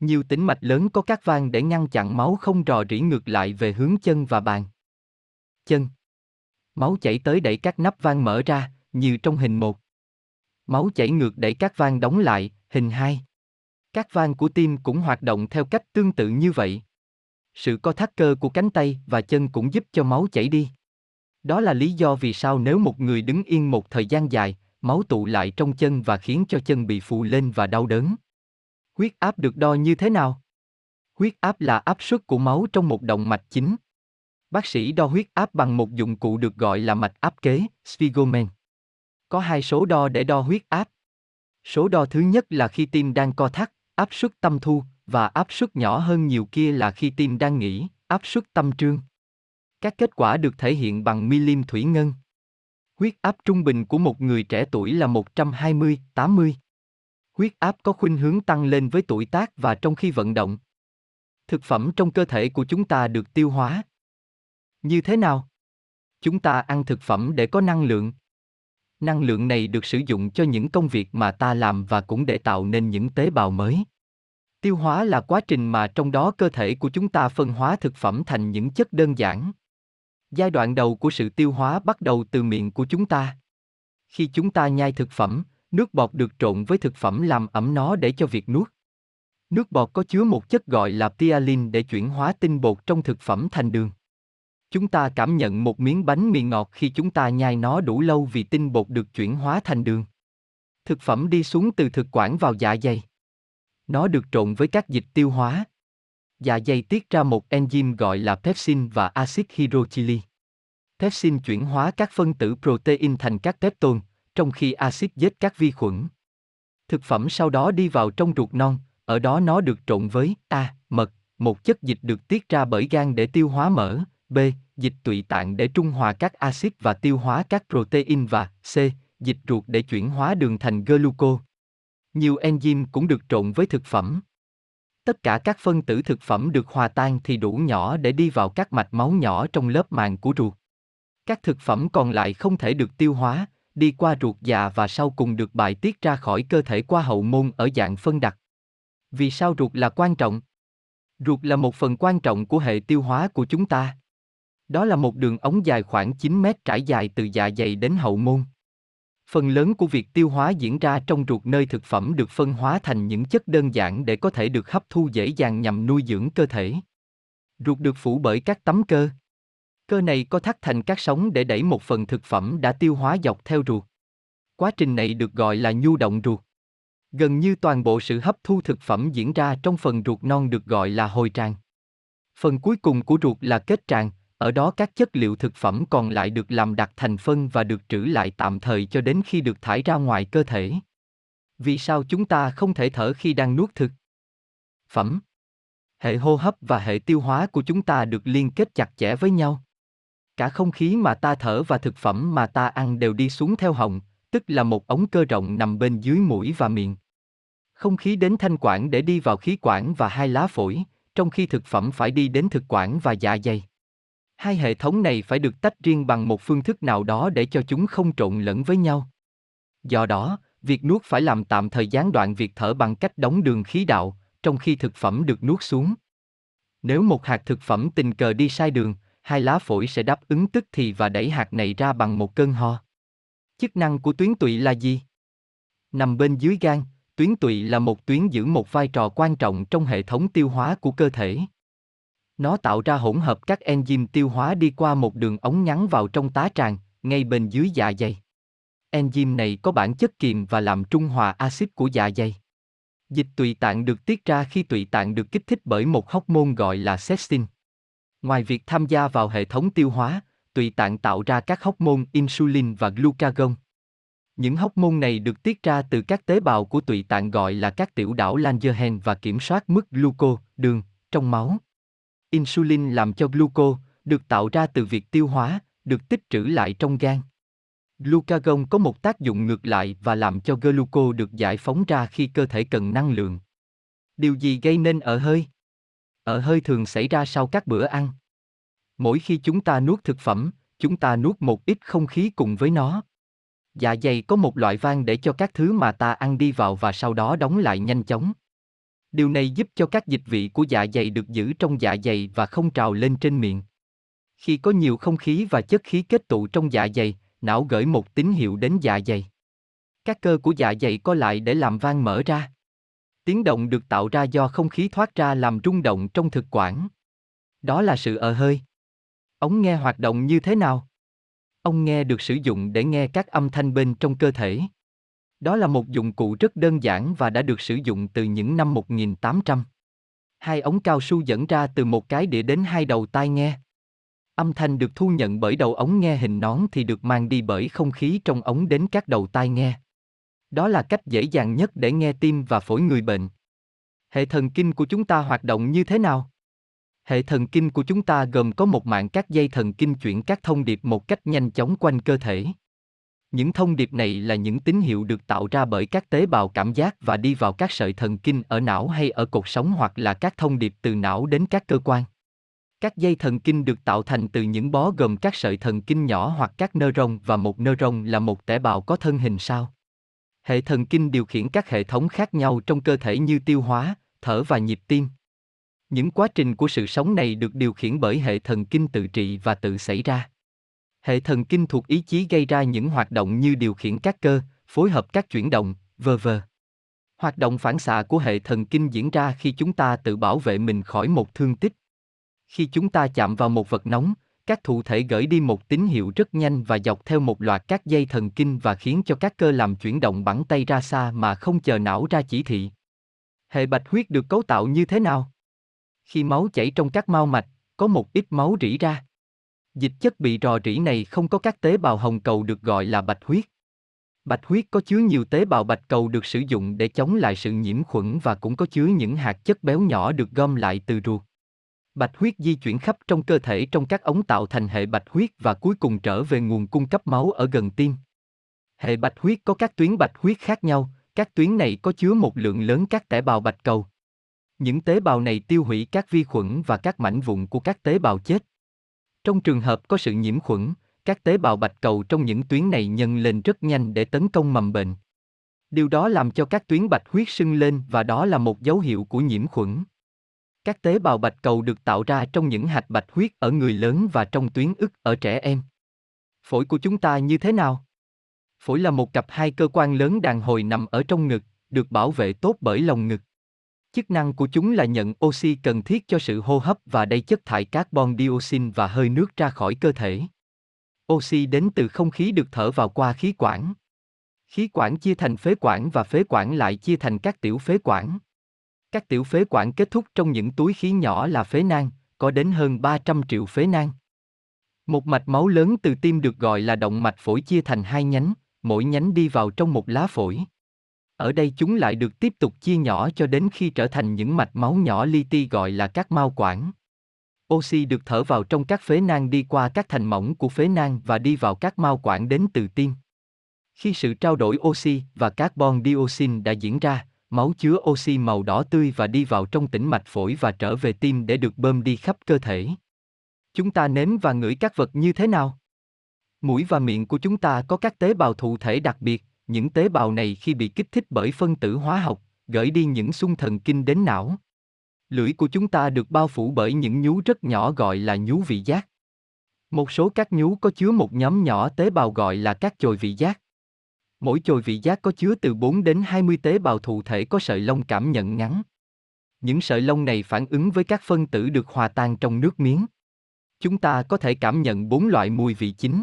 Nhiều tĩnh mạch lớn có các van để ngăn chặn máu không rò rỉ ngược lại về hướng chân và bàn. Chân. Máu chảy tới đẩy các nắp van mở ra, như trong hình 1. Máu chảy ngược đẩy các van đóng lại, hình 2. Các van của tim cũng hoạt động theo cách tương tự như vậy. Sự co thắt cơ của cánh tay và chân cũng giúp cho máu chảy đi. Đó là lý do vì sao nếu một người đứng yên một thời gian dài, máu tụ lại trong chân và khiến cho chân bị phù lên và đau đớn. Huyết áp được đo như thế nào? Huyết áp là áp suất của máu trong một động mạch chính. Bác sĩ đo huyết áp bằng một dụng cụ được gọi là mạch áp kế, sphygmomen. Có hai số đo để đo huyết áp. Số đo thứ nhất là khi tim đang co thắt, áp suất tâm thu, và áp suất nhỏ hơn nhiều kia là khi tim đang nghỉ, áp suất tâm trương. Các kết quả được thể hiện bằng milim thủy ngân. Huyết áp trung bình của một người trẻ tuổi là 120, 80. Huyết áp có khuynh hướng tăng lên với tuổi tác và trong khi vận động. Thực phẩm trong cơ thể của chúng ta được tiêu hóa. Như thế nào? Chúng ta ăn thực phẩm để có năng lượng. Năng lượng này được sử dụng cho những công việc mà ta làm và cũng để tạo nên những tế bào mới. Tiêu hóa là quá trình mà trong đó cơ thể của chúng ta phân hóa thực phẩm thành những chất đơn giản. Giai đoạn đầu của sự tiêu hóa bắt đầu từ miệng của chúng ta. Khi chúng ta nhai thực phẩm, nước bọt được trộn với thực phẩm làm ẩm nó để cho việc nuốt. Nước bọt có chứa một chất gọi là pialin để chuyển hóa tinh bột trong thực phẩm thành đường. Chúng ta cảm nhận một miếng bánh mì ngọt khi chúng ta nhai nó đủ lâu vì tinh bột được chuyển hóa thành đường. Thực phẩm đi xuống từ thực quản vào dạ dày. Nó được trộn với các dịch tiêu hóa. Dạ dày tiết ra một enzyme gọi là pepsin và axit hydrochili. Pepsin chuyển hóa các phân tử protein thành các peptone, trong khi axit giết các vi khuẩn. Thực phẩm sau đó đi vào trong ruột non, ở đó nó được trộn với A, mật, một chất dịch được tiết ra bởi gan để tiêu hóa mỡ, B, dịch tụy tạng để trung hòa các axit và tiêu hóa các protein và C, dịch ruột để chuyển hóa đường thành glucose. Nhiều enzyme cũng được trộn với thực phẩm. Tất cả các phân tử thực phẩm được hòa tan thì đủ nhỏ để đi vào các mạch máu nhỏ trong lớp màng của ruột. Các thực phẩm còn lại không thể được tiêu hóa, đi qua ruột già và sau cùng được bài tiết ra khỏi cơ thể qua hậu môn ở dạng phân đặc. Vì sao ruột là quan trọng? Ruột là một phần quan trọng của hệ tiêu hóa của chúng ta. Đó là một đường ống dài khoảng 9 mét trải dài từ dạ dày đến hậu môn. Phần lớn của việc tiêu hóa diễn ra trong ruột nơi thực phẩm được phân hóa thành những chất đơn giản để có thể được hấp thu dễ dàng nhằm nuôi dưỡng cơ thể. Ruột được phủ bởi các tấm cơ. Cơ này có thắt thành các sóng để đẩy một phần thực phẩm đã tiêu hóa dọc theo ruột. Quá trình này được gọi là nhu động ruột. Gần như toàn bộ sự hấp thu thực phẩm diễn ra trong phần ruột non được gọi là hồi tràng. Phần cuối cùng của ruột là kết tràng, ở đó các chất liệu thực phẩm còn lại được làm đặc thành phân và được trữ lại tạm thời cho đến khi được thải ra ngoài cơ thể. Vì sao chúng ta không thể thở khi đang nuốt thực phẩm? Hệ hô hấp và hệ tiêu hóa của chúng ta được liên kết chặt chẽ với nhau. Cả không khí mà ta thở và thực phẩm mà ta ăn đều đi xuống theo họng, tức là một ống cơ rộng nằm bên dưới mũi và miệng. Không khí đến thanh quản để đi vào khí quản và hai lá phổi, trong khi thực phẩm phải đi đến thực quản và dạ dày. Hai hệ thống này phải được tách riêng bằng một phương thức nào đó để cho chúng không trộn lẫn với nhau. Do đó, việc nuốt phải làm tạm thời gián đoạn việc thở bằng cách đóng đường khí đạo, trong khi thực phẩm được nuốt xuống. Nếu một hạt thực phẩm tình cờ đi sai đường, hai lá phổi sẽ đáp ứng tức thì và đẩy hạt này ra bằng một cơn ho. Chức năng của tuyến tụy là gì? Nằm bên dưới gan, tuyến tụy là một tuyến giữ một vai trò quan trọng trong hệ thống tiêu hóa của cơ thể. Nó tạo ra hỗn hợp các enzyme tiêu hóa đi qua một đường ống ngắn vào trong tá tràng, ngay bên dưới dạ dày. Enzyme này có bản chất kiềm và làm trung hòa axit của dạ dày. Dịch tụy tạng được tiết ra khi tụy tạng được kích thích bởi một hormone gọi là sepsin. Ngoài việc tham gia vào hệ thống tiêu hóa, tụy tạng tạo ra các hormone insulin và glucagon. Những hormone này được tiết ra từ các tế bào của tụy tạng gọi là các tiểu đảo Langerhans và kiểm soát mức gluco, đường, trong máu. Insulin làm cho gluco, được tạo ra từ việc tiêu hóa, được tích trữ lại trong gan. Glucagon có một tác dụng ngược lại và làm cho gluco được giải phóng ra khi cơ thể cần năng lượng. Điều gì gây nên ở hơi? Ở hơi thường xảy ra sau các bữa ăn. Mỗi khi chúng ta nuốt thực phẩm, chúng ta nuốt một ít không khí cùng với nó. Dạ dày có một loại van để cho các thứ mà ta ăn đi vào và sau đó đóng lại nhanh chóng. Điều này giúp cho các dịch vị của dạ dày được giữ trong dạ dày và không trào lên trên miệng. Khi có nhiều không khí và chất khí kết tụ trong dạ dày, não gửi một tín hiệu đến dạ dày. Các cơ của dạ dày co lại để làm van mở ra. Tiếng động được tạo ra do không khí thoát ra làm rung động trong thực quản. Đó là sự ờ hơi. Ống nghe hoạt động như thế nào? Ông nghe được sử dụng để nghe các âm thanh bên trong cơ thể. Đó là một dụng cụ rất đơn giản và đã được sử dụng từ những năm 1800. Hai ống cao su dẫn ra từ một cái đĩa đến hai đầu tai nghe. Âm thanh được thu nhận bởi đầu ống nghe hình nón thì được mang đi bởi không khí trong ống đến các đầu tai nghe. Đó là cách dễ dàng nhất để nghe tim và phổi người bệnh. Hệ thần kinh của chúng ta hoạt động như thế nào? Hệ thần kinh của chúng ta gồm có một mạng các dây thần kinh chuyển các thông điệp một cách nhanh chóng quanh cơ thể. Những thông điệp này là những tín hiệu được tạo ra bởi các tế bào cảm giác và đi vào các sợi thần kinh ở não hay ở cột sống hoặc là các thông điệp từ não đến các cơ quan. Các dây thần kinh được tạo thành từ những bó gồm các sợi thần kinh nhỏ hoặc các neuron và một neuron là một tế bào có thân hình sao. Hệ thần kinh điều khiển các hệ thống khác nhau trong cơ thể như tiêu hóa, thở và nhịp tim. Những quá trình của sự sống này được điều khiển bởi hệ thần kinh tự trị và tự xảy ra. Hệ thần kinh thuộc ý chí gây ra những hoạt động như điều khiển các cơ, phối hợp các chuyển động, v.v. Hoạt động phản xạ của hệ thần kinh diễn ra khi chúng ta tự bảo vệ mình khỏi một thương tích. Khi chúng ta chạm vào một vật nóng, các thụ thể gửi đi một tín hiệu rất nhanh và dọc theo một loạt các dây thần kinh và khiến cho các cơ làm chuyển động bắn tay ra xa mà không chờ não ra chỉ thị. Hệ bạch huyết được cấu tạo như thế nào? Khi máu chảy trong các mao mạch, có một ít máu rỉ ra. Dịch chất bị rò rỉ này không có các tế bào hồng cầu được gọi là bạch huyết. Bạch huyết có chứa nhiều tế bào bạch cầu được sử dụng để chống lại sự nhiễm khuẩn và cũng có chứa những hạt chất béo nhỏ được gom lại từ ruột. Bạch huyết di chuyển khắp trong cơ thể trong các ống tạo thành hệ bạch huyết và cuối cùng trở về nguồn cung cấp máu ở gần tim. Hệ bạch huyết có các tuyến bạch huyết khác nhau, các tuyến này có chứa một lượng lớn các tế bào bạch cầu. Những tế bào này tiêu hủy các vi khuẩn và các mảnh vụn của các tế bào chết. Trong trường hợp có sự nhiễm khuẩn, các tế bào bạch cầu trong những tuyến này nhân lên rất nhanh để tấn công mầm bệnh. Điều đó làm cho các tuyến bạch huyết sưng lên và đó là một dấu hiệu của nhiễm khuẩn. Các tế bào bạch cầu được tạo ra trong những hạch bạch huyết ở người lớn và trong tuyến ức ở trẻ em. Phổi của chúng ta như thế nào? Phổi là một cặp hai cơ quan lớn đàn hồi nằm ở trong ngực, được bảo vệ tốt bởi lồng ngực. Chức năng của chúng là nhận oxy cần thiết cho sự hô hấp và đầy chất thải carbon dioxide và hơi nước ra khỏi cơ thể. Oxy đến từ không khí được thở vào qua khí quản. Khí quản chia thành phế quản và phế quản lại chia thành các tiểu phế quản. Các tiểu phế quản kết thúc trong những túi khí nhỏ là phế nang, có đến hơn 300 triệu phế nang. Một mạch máu lớn từ tim được gọi là động mạch phổi chia thành hai nhánh, mỗi nhánh đi vào trong một lá phổi. Ở đây chúng lại được tiếp tục chia nhỏ cho đến khi trở thành những mạch máu nhỏ li ti gọi là các mao quản. Oxy được thở vào trong các phế nang đi qua các thành mỏng của phế nang và đi vào các mao quản đến từ tim. Khi sự trao đổi oxy và carbon dioxide đã diễn ra, máu chứa oxy màu đỏ tươi và đi vào trong tĩnh mạch phổi và trở về tim để được bơm đi khắp cơ thể. Chúng ta nếm và ngửi các vật như thế nào? Mũi và miệng của chúng ta có các tế bào thụ thể đặc biệt, những tế bào này khi bị kích thích bởi phân tử hóa học, gửi đi những xung thần kinh đến não. Lưỡi của chúng ta được bao phủ bởi những nhú rất nhỏ gọi là nhú vị giác. Một số các nhú có chứa một nhóm nhỏ tế bào gọi là các chồi vị giác. Mỗi chồi vị giác có chứa từ 4 đến 20 tế bào thụ thể có sợi lông cảm nhận ngắn. Những sợi lông này phản ứng với các phân tử được hòa tan trong nước miếng. Chúng ta có thể cảm nhận bốn loại mùi vị chính.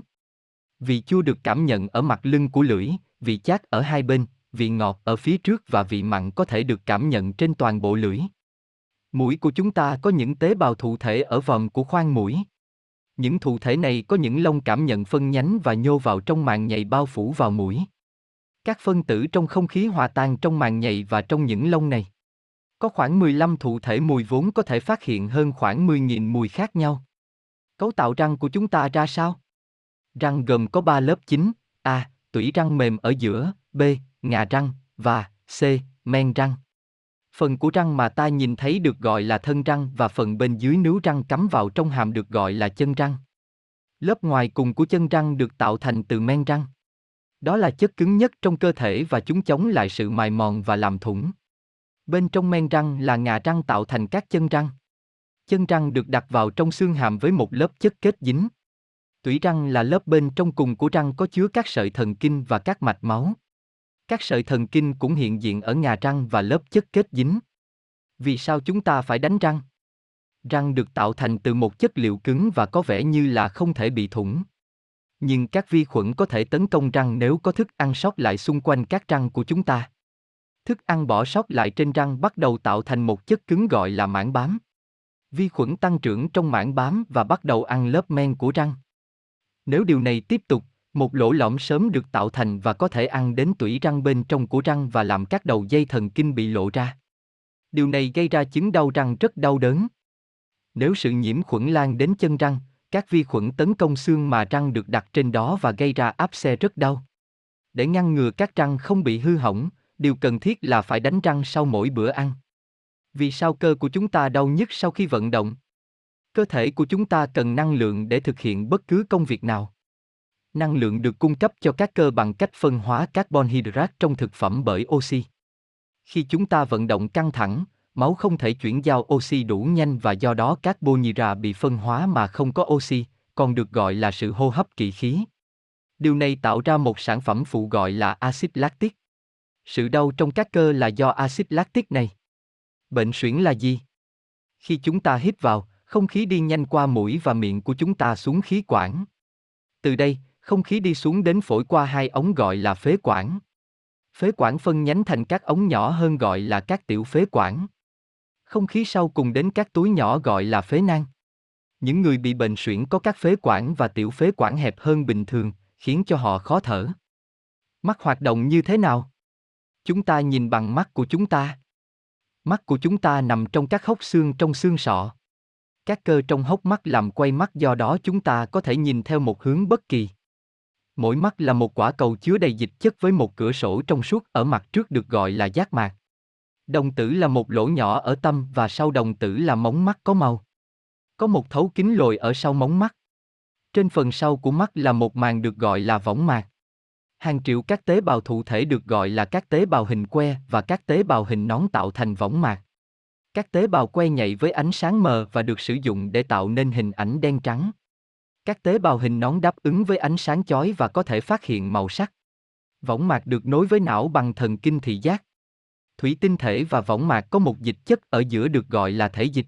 Vị chua được cảm nhận ở mặt lưng của lưỡi, vị chát ở hai bên, vị ngọt ở phía trước và vị mặn có thể được cảm nhận trên toàn bộ lưỡi. Mũi của chúng ta có những tế bào thụ thể ở vòm của khoang mũi. Những thụ thể này có những lông cảm nhận phân nhánh và nhô vào trong màng nhầy bao phủ vào mũi. Các phân tử trong không khí hòa tan trong màng nhầy và trong những lông này. Có khoảng 15 thụ thể mùi vốn có thể phát hiện hơn khoảng 10.000 mùi khác nhau. Cấu tạo răng của chúng ta ra sao? Răng gồm có 3 lớp chính, A. Tủy răng mềm ở giữa, B. Ngà răng, và C. Men răng. Phần của răng mà ta nhìn thấy được gọi là thân răng và phần bên dưới nướu răng cắm vào trong hàm được gọi là chân răng. Lớp ngoài cùng của chân răng được tạo thành từ men răng. Đó là chất cứng nhất trong cơ thể và chúng chống lại sự mài mòn và làm thủng. Bên trong men răng là ngà răng tạo thành các chân răng. Chân răng được đặt vào trong xương hàm với một lớp chất kết dính. Tủy răng là lớp bên trong cùng của răng có chứa các sợi thần kinh và các mạch máu. Các sợi thần kinh cũng hiện diện ở ngà răng và lớp chất kết dính. Vì sao chúng ta phải đánh răng? Răng được tạo thành từ một chất liệu cứng và có vẻ như là không thể bị thủng. Nhưng các vi khuẩn có thể tấn công răng nếu có thức ăn sót lại xung quanh các răng của chúng ta. Thức ăn bỏ sót lại trên răng bắt đầu tạo thành một chất cứng gọi là mảng bám. Vi khuẩn tăng trưởng trong mảng bám và bắt đầu ăn lớp men của răng. Nếu điều này tiếp tục, một lỗ lõm sớm được tạo thành và có thể ăn đến tủy răng bên trong của răng và làm các đầu dây thần kinh bị lộ ra. Điều này gây ra chứng đau răng rất đau đớn. Nếu sự nhiễm khuẩn lan đến chân răng, các vi khuẩn tấn công xương mà răng được đặt trên đó và gây ra áp xe rất đau. Để ngăn ngừa các răng không bị hư hỏng, điều cần thiết là phải đánh răng sau mỗi bữa ăn. Vì sao cơ của chúng ta đau nhất sau khi vận động? Cơ thể của chúng ta cần năng lượng để thực hiện bất cứ công việc nào. Năng lượng được cung cấp cho các cơ bằng cách phân hóa carbon hydrate trong thực phẩm bởi oxy. Khi chúng ta vận động căng thẳng, máu không thể chuyển giao oxy đủ nhanh và do đó carbon hydrate bị phân hóa mà không có oxy, còn được gọi là sự hô hấp kỵ khí. Điều này tạo ra một sản phẩm phụ gọi là axit lactic. Sự đau trong các cơ là do axit lactic này. Bệnh suyễn là gì? Khi chúng ta hít vào, không khí đi nhanh qua mũi và miệng của chúng ta xuống khí quản. Từ đây, không khí đi xuống đến phổi qua hai ống gọi là phế quản. Phế quản phân nhánh thành các ống nhỏ hơn gọi là các tiểu phế quản. Không khí sau cùng đến các túi nhỏ gọi là phế nang. Những người bị bệnh suyễn có các phế quản và tiểu phế quản hẹp hơn bình thường, khiến cho họ khó thở. Mắt hoạt động như thế nào? Chúng ta nhìn bằng mắt của chúng ta. Mắt của chúng ta nằm trong các hốc xương trong xương sọ. Các cơ trong hốc mắt làm quay mắt do đó chúng ta có thể nhìn theo một hướng bất kỳ. Mỗi mắt là một quả cầu chứa đầy dịch chất với một cửa sổ trong suốt ở mặt trước được gọi là giác mạc. Đồng tử là một lỗ nhỏ ở tâm và sau đồng tử là mống mắt có màu. Có một thấu kính lồi ở sau mống mắt. Trên phần sau của mắt là một màng được gọi là võng mạc. Hàng triệu các tế bào thụ thể được gọi là các tế bào hình que và các tế bào hình nón tạo thành võng mạc. Các tế bào que nhạy với ánh sáng mờ và được sử dụng để tạo nên hình ảnh đen trắng. Các tế bào hình nón đáp ứng với ánh sáng chói và có thể phát hiện màu sắc. Võng mạc được nối với não bằng thần kinh thị giác. Thủy tinh thể và võng mạc có một dịch chất ở giữa được gọi là thể dịch.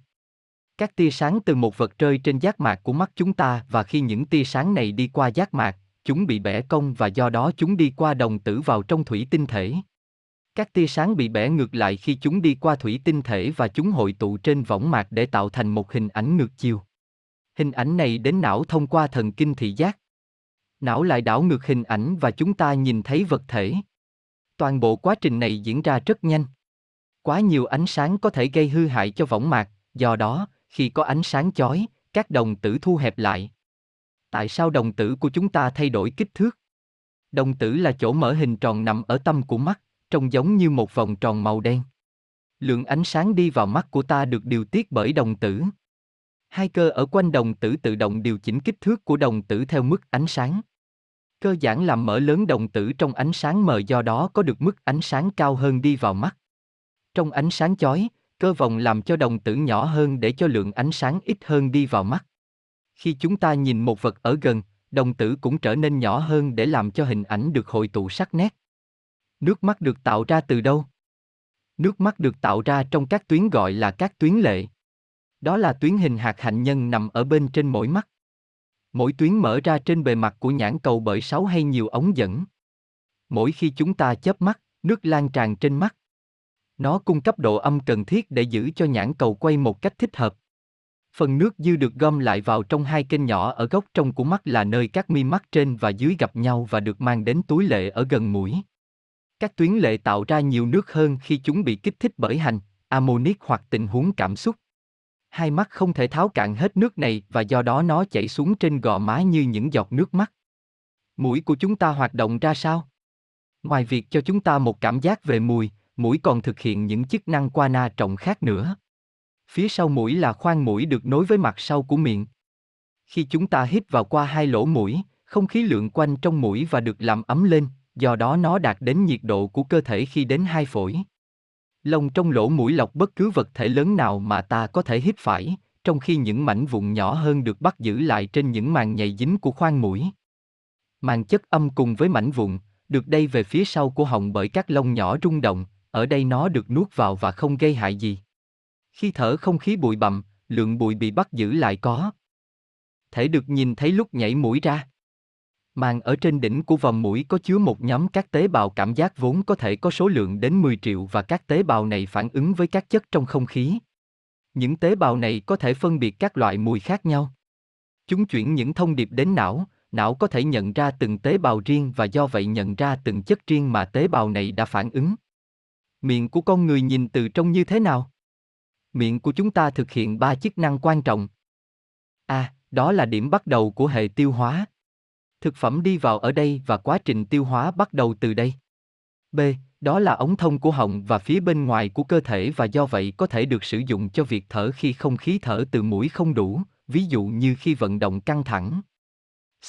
Các tia sáng từ một vật rơi trên giác mạc của mắt chúng ta và khi những tia sáng này đi qua giác mạc, chúng bị bẻ cong và do đó chúng đi qua đồng tử vào trong thủy tinh thể. Các tia sáng bị bẻ ngược lại khi chúng đi qua thủy tinh thể và chúng hội tụ trên võng mạc để tạo thành một hình ảnh ngược chiều. Hình ảnh này đến não thông qua thần kinh thị giác. Não lại đảo ngược hình ảnh và chúng ta nhìn thấy vật thể. Toàn bộ quá trình này diễn ra rất nhanh. Quá nhiều ánh sáng có thể gây hư hại cho võng mạc, do đó, khi có ánh sáng chói, các đồng tử thu hẹp lại. Tại sao đồng tử của chúng ta thay đổi kích thước? Đồng tử là chỗ mở hình tròn nằm ở tâm của mắt, trông giống như một vòng tròn màu đen. Lượng ánh sáng đi vào mắt của ta được điều tiết bởi đồng tử. Hai cơ ở quanh đồng tử tự động điều chỉnh kích thước của đồng tử theo mức ánh sáng. Cơ giãn làm mở lớn đồng tử trong ánh sáng mờ do đó có được mức ánh sáng cao hơn đi vào mắt. Trong ánh sáng chói, cơ vòng làm cho đồng tử nhỏ hơn để cho lượng ánh sáng ít hơn đi vào mắt. Khi chúng ta nhìn một vật ở gần, đồng tử cũng trở nên nhỏ hơn để làm cho hình ảnh được hội tụ sắc nét. Nước mắt được tạo ra từ đâu? Nước mắt được tạo ra trong các tuyến gọi là các tuyến lệ. Đó là tuyến hình hạt hạnh nhân nằm ở bên trên mỗi mắt. Mỗi tuyến mở ra trên bề mặt của nhãn cầu bởi sáu hay nhiều ống dẫn. Mỗi khi chúng ta chớp mắt, nước lan tràn trên mắt. Nó cung cấp độ âm cần thiết để giữ cho nhãn cầu quay một cách thích hợp. Phần nước dư được gom lại vào trong hai kênh nhỏ ở góc trong của mắt là nơi các mi mắt trên và dưới gặp nhau và được mang đến túi lệ ở gần mũi. Các tuyến lệ tạo ra nhiều nước hơn khi chúng bị kích thích bởi hành, ammonic hoặc tình huống cảm xúc. Hai mắt không thể tháo cạn hết nước này và do đó nó chảy xuống trên gò má như những giọt nước mắt. Mũi của chúng ta hoạt động ra sao? Ngoài việc cho chúng ta một cảm giác về mùi, mũi còn thực hiện những chức năng qua na trọng khác nữa. Phía sau mũi là khoang mũi được nối với mặt sau của miệng. Khi chúng ta hít vào qua hai lỗ mũi, không khí lượn quanh trong mũi và được làm ấm lên, do đó nó đạt đến nhiệt độ của cơ thể khi đến hai phổi. Lông trong lỗ mũi lọc bất cứ vật thể lớn nào mà ta có thể hít phải, trong khi những mảnh vụn nhỏ hơn được bắt giữ lại trên những màng nhầy dính của khoang mũi. Màng chất âm cùng với mảnh vụn, được đây về phía sau của họng bởi các lông nhỏ rung động, ở đây nó được nuốt vào và không gây hại gì. Khi thở không khí bụi bặm, lượng bụi bị bắt giữ lại có. Thể được nhìn thấy lúc nhảy mũi ra. Màng ở trên đỉnh của vòng mũi có chứa một nhóm các tế bào cảm giác vốn có thể có số lượng đến 10 triệu và các tế bào này phản ứng với các chất trong không khí. Những tế bào này có thể phân biệt các loại mùi khác nhau. Chúng chuyển những thông điệp đến não, não có thể nhận ra từng tế bào riêng và do vậy nhận ra từng chất riêng mà tế bào này đã phản ứng. Miệng của con người nhìn từ trong như thế nào? Miệng của chúng ta thực hiện ba chức năng quan trọng. A, à, đó là điểm bắt đầu của hệ tiêu hóa. Thực phẩm đi vào ở đây và quá trình tiêu hóa bắt đầu từ đây. B, đó là ống thông của họng và phía bên ngoài của cơ thể và do vậy có thể được sử dụng cho việc thở khi không khí thở từ mũi không đủ, ví dụ như khi vận động căng thẳng.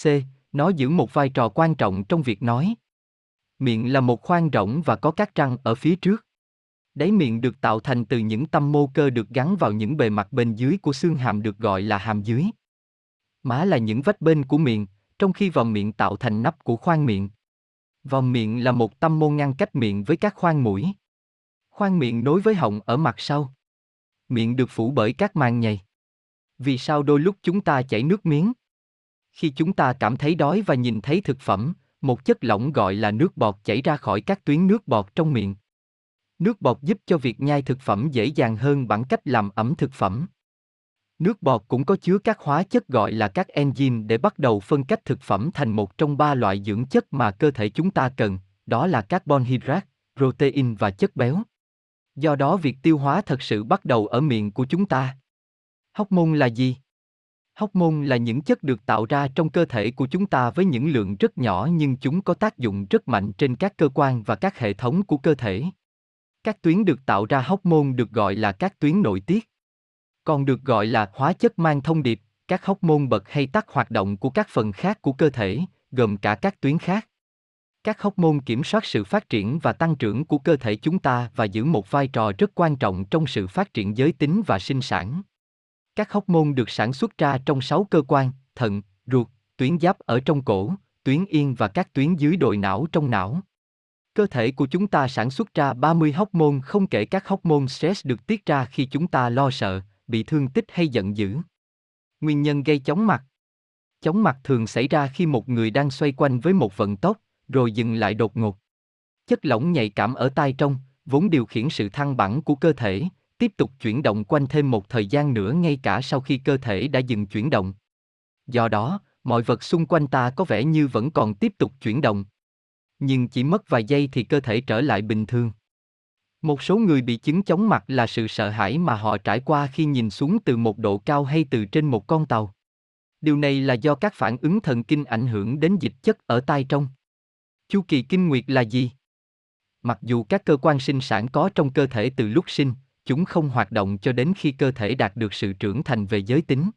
C. Nó giữ một vai trò quan trọng trong việc nói. Miệng là một khoang rỗng và có các răng ở phía trước. Đáy miệng được tạo thành từ những tâm mô cơ được gắn vào những bề mặt bên dưới của xương hàm được gọi là hàm dưới. Má là những vách bên của miệng, trong khi vòng miệng tạo thành nắp của khoang miệng. Vòng miệng là một tâm môn ngăn cách miệng với các khoang mũi. Khoang miệng nối với họng ở mặt sau. Miệng được phủ bởi các màng nhầy. Vì sao đôi lúc chúng ta chảy nước miếng? Khi chúng ta cảm thấy đói và nhìn thấy thực phẩm, một chất lỏng gọi là nước bọt chảy ra khỏi các tuyến nước bọt trong miệng. Nước bọt giúp cho việc nhai thực phẩm dễ dàng hơn bằng cách làm ẩm thực phẩm. Nước bọt cũng có chứa các hóa chất gọi là các enzyme để bắt đầu phân cách thực phẩm thành một trong ba loại dưỡng chất mà cơ thể chúng ta cần, đó là carbon hydrate, protein và chất béo. Do đó việc tiêu hóa thật sự bắt đầu ở miệng của chúng ta. Hóc môn là gì? Hóc môn là những chất được tạo ra trong cơ thể của chúng ta với những lượng rất nhỏ nhưng chúng có tác dụng rất mạnh trên các cơ quan và các hệ thống của cơ thể. Các tuyến được tạo ra hóc môn được gọi là các tuyến nội tiết còn được gọi là hóa chất mang thông điệp, các hóc môn bật hay tắt hoạt động của các phần khác của cơ thể, gồm cả các tuyến khác. Các hóc môn kiểm soát sự phát triển và tăng trưởng của cơ thể chúng ta và giữ một vai trò rất quan trọng trong sự phát triển giới tính và sinh sản. Các hóc môn được sản xuất ra trong 6 cơ quan, thận, ruột, tuyến giáp ở trong cổ, tuyến yên và các tuyến dưới đồi não trong não. Cơ thể của chúng ta sản xuất ra 30 hóc môn không kể các hóc môn stress được tiết ra khi chúng ta lo sợ, bị thương tích hay giận dữ. Nguyên nhân gây chóng mặt Chóng mặt thường xảy ra khi một người đang xoay quanh với một vận tốc, rồi dừng lại đột ngột. Chất lỏng nhạy cảm ở tai trong, vốn điều khiển sự thăng bằng của cơ thể, tiếp tục chuyển động quanh thêm một thời gian nữa ngay cả sau khi cơ thể đã dừng chuyển động. Do đó, mọi vật xung quanh ta có vẻ như vẫn còn tiếp tục chuyển động. Nhưng chỉ mất vài giây thì cơ thể trở lại bình thường. Một số người bị chứng chóng mặt là sự sợ hãi mà họ trải qua khi nhìn xuống từ một độ cao hay từ trên một con tàu. Điều này là do các phản ứng thần kinh ảnh hưởng đến dịch chất ở tai trong. Chu kỳ kinh nguyệt là gì? Mặc dù các cơ quan sinh sản có trong cơ thể từ lúc sinh, chúng không hoạt động cho đến khi cơ thể đạt được sự trưởng thành về giới tính.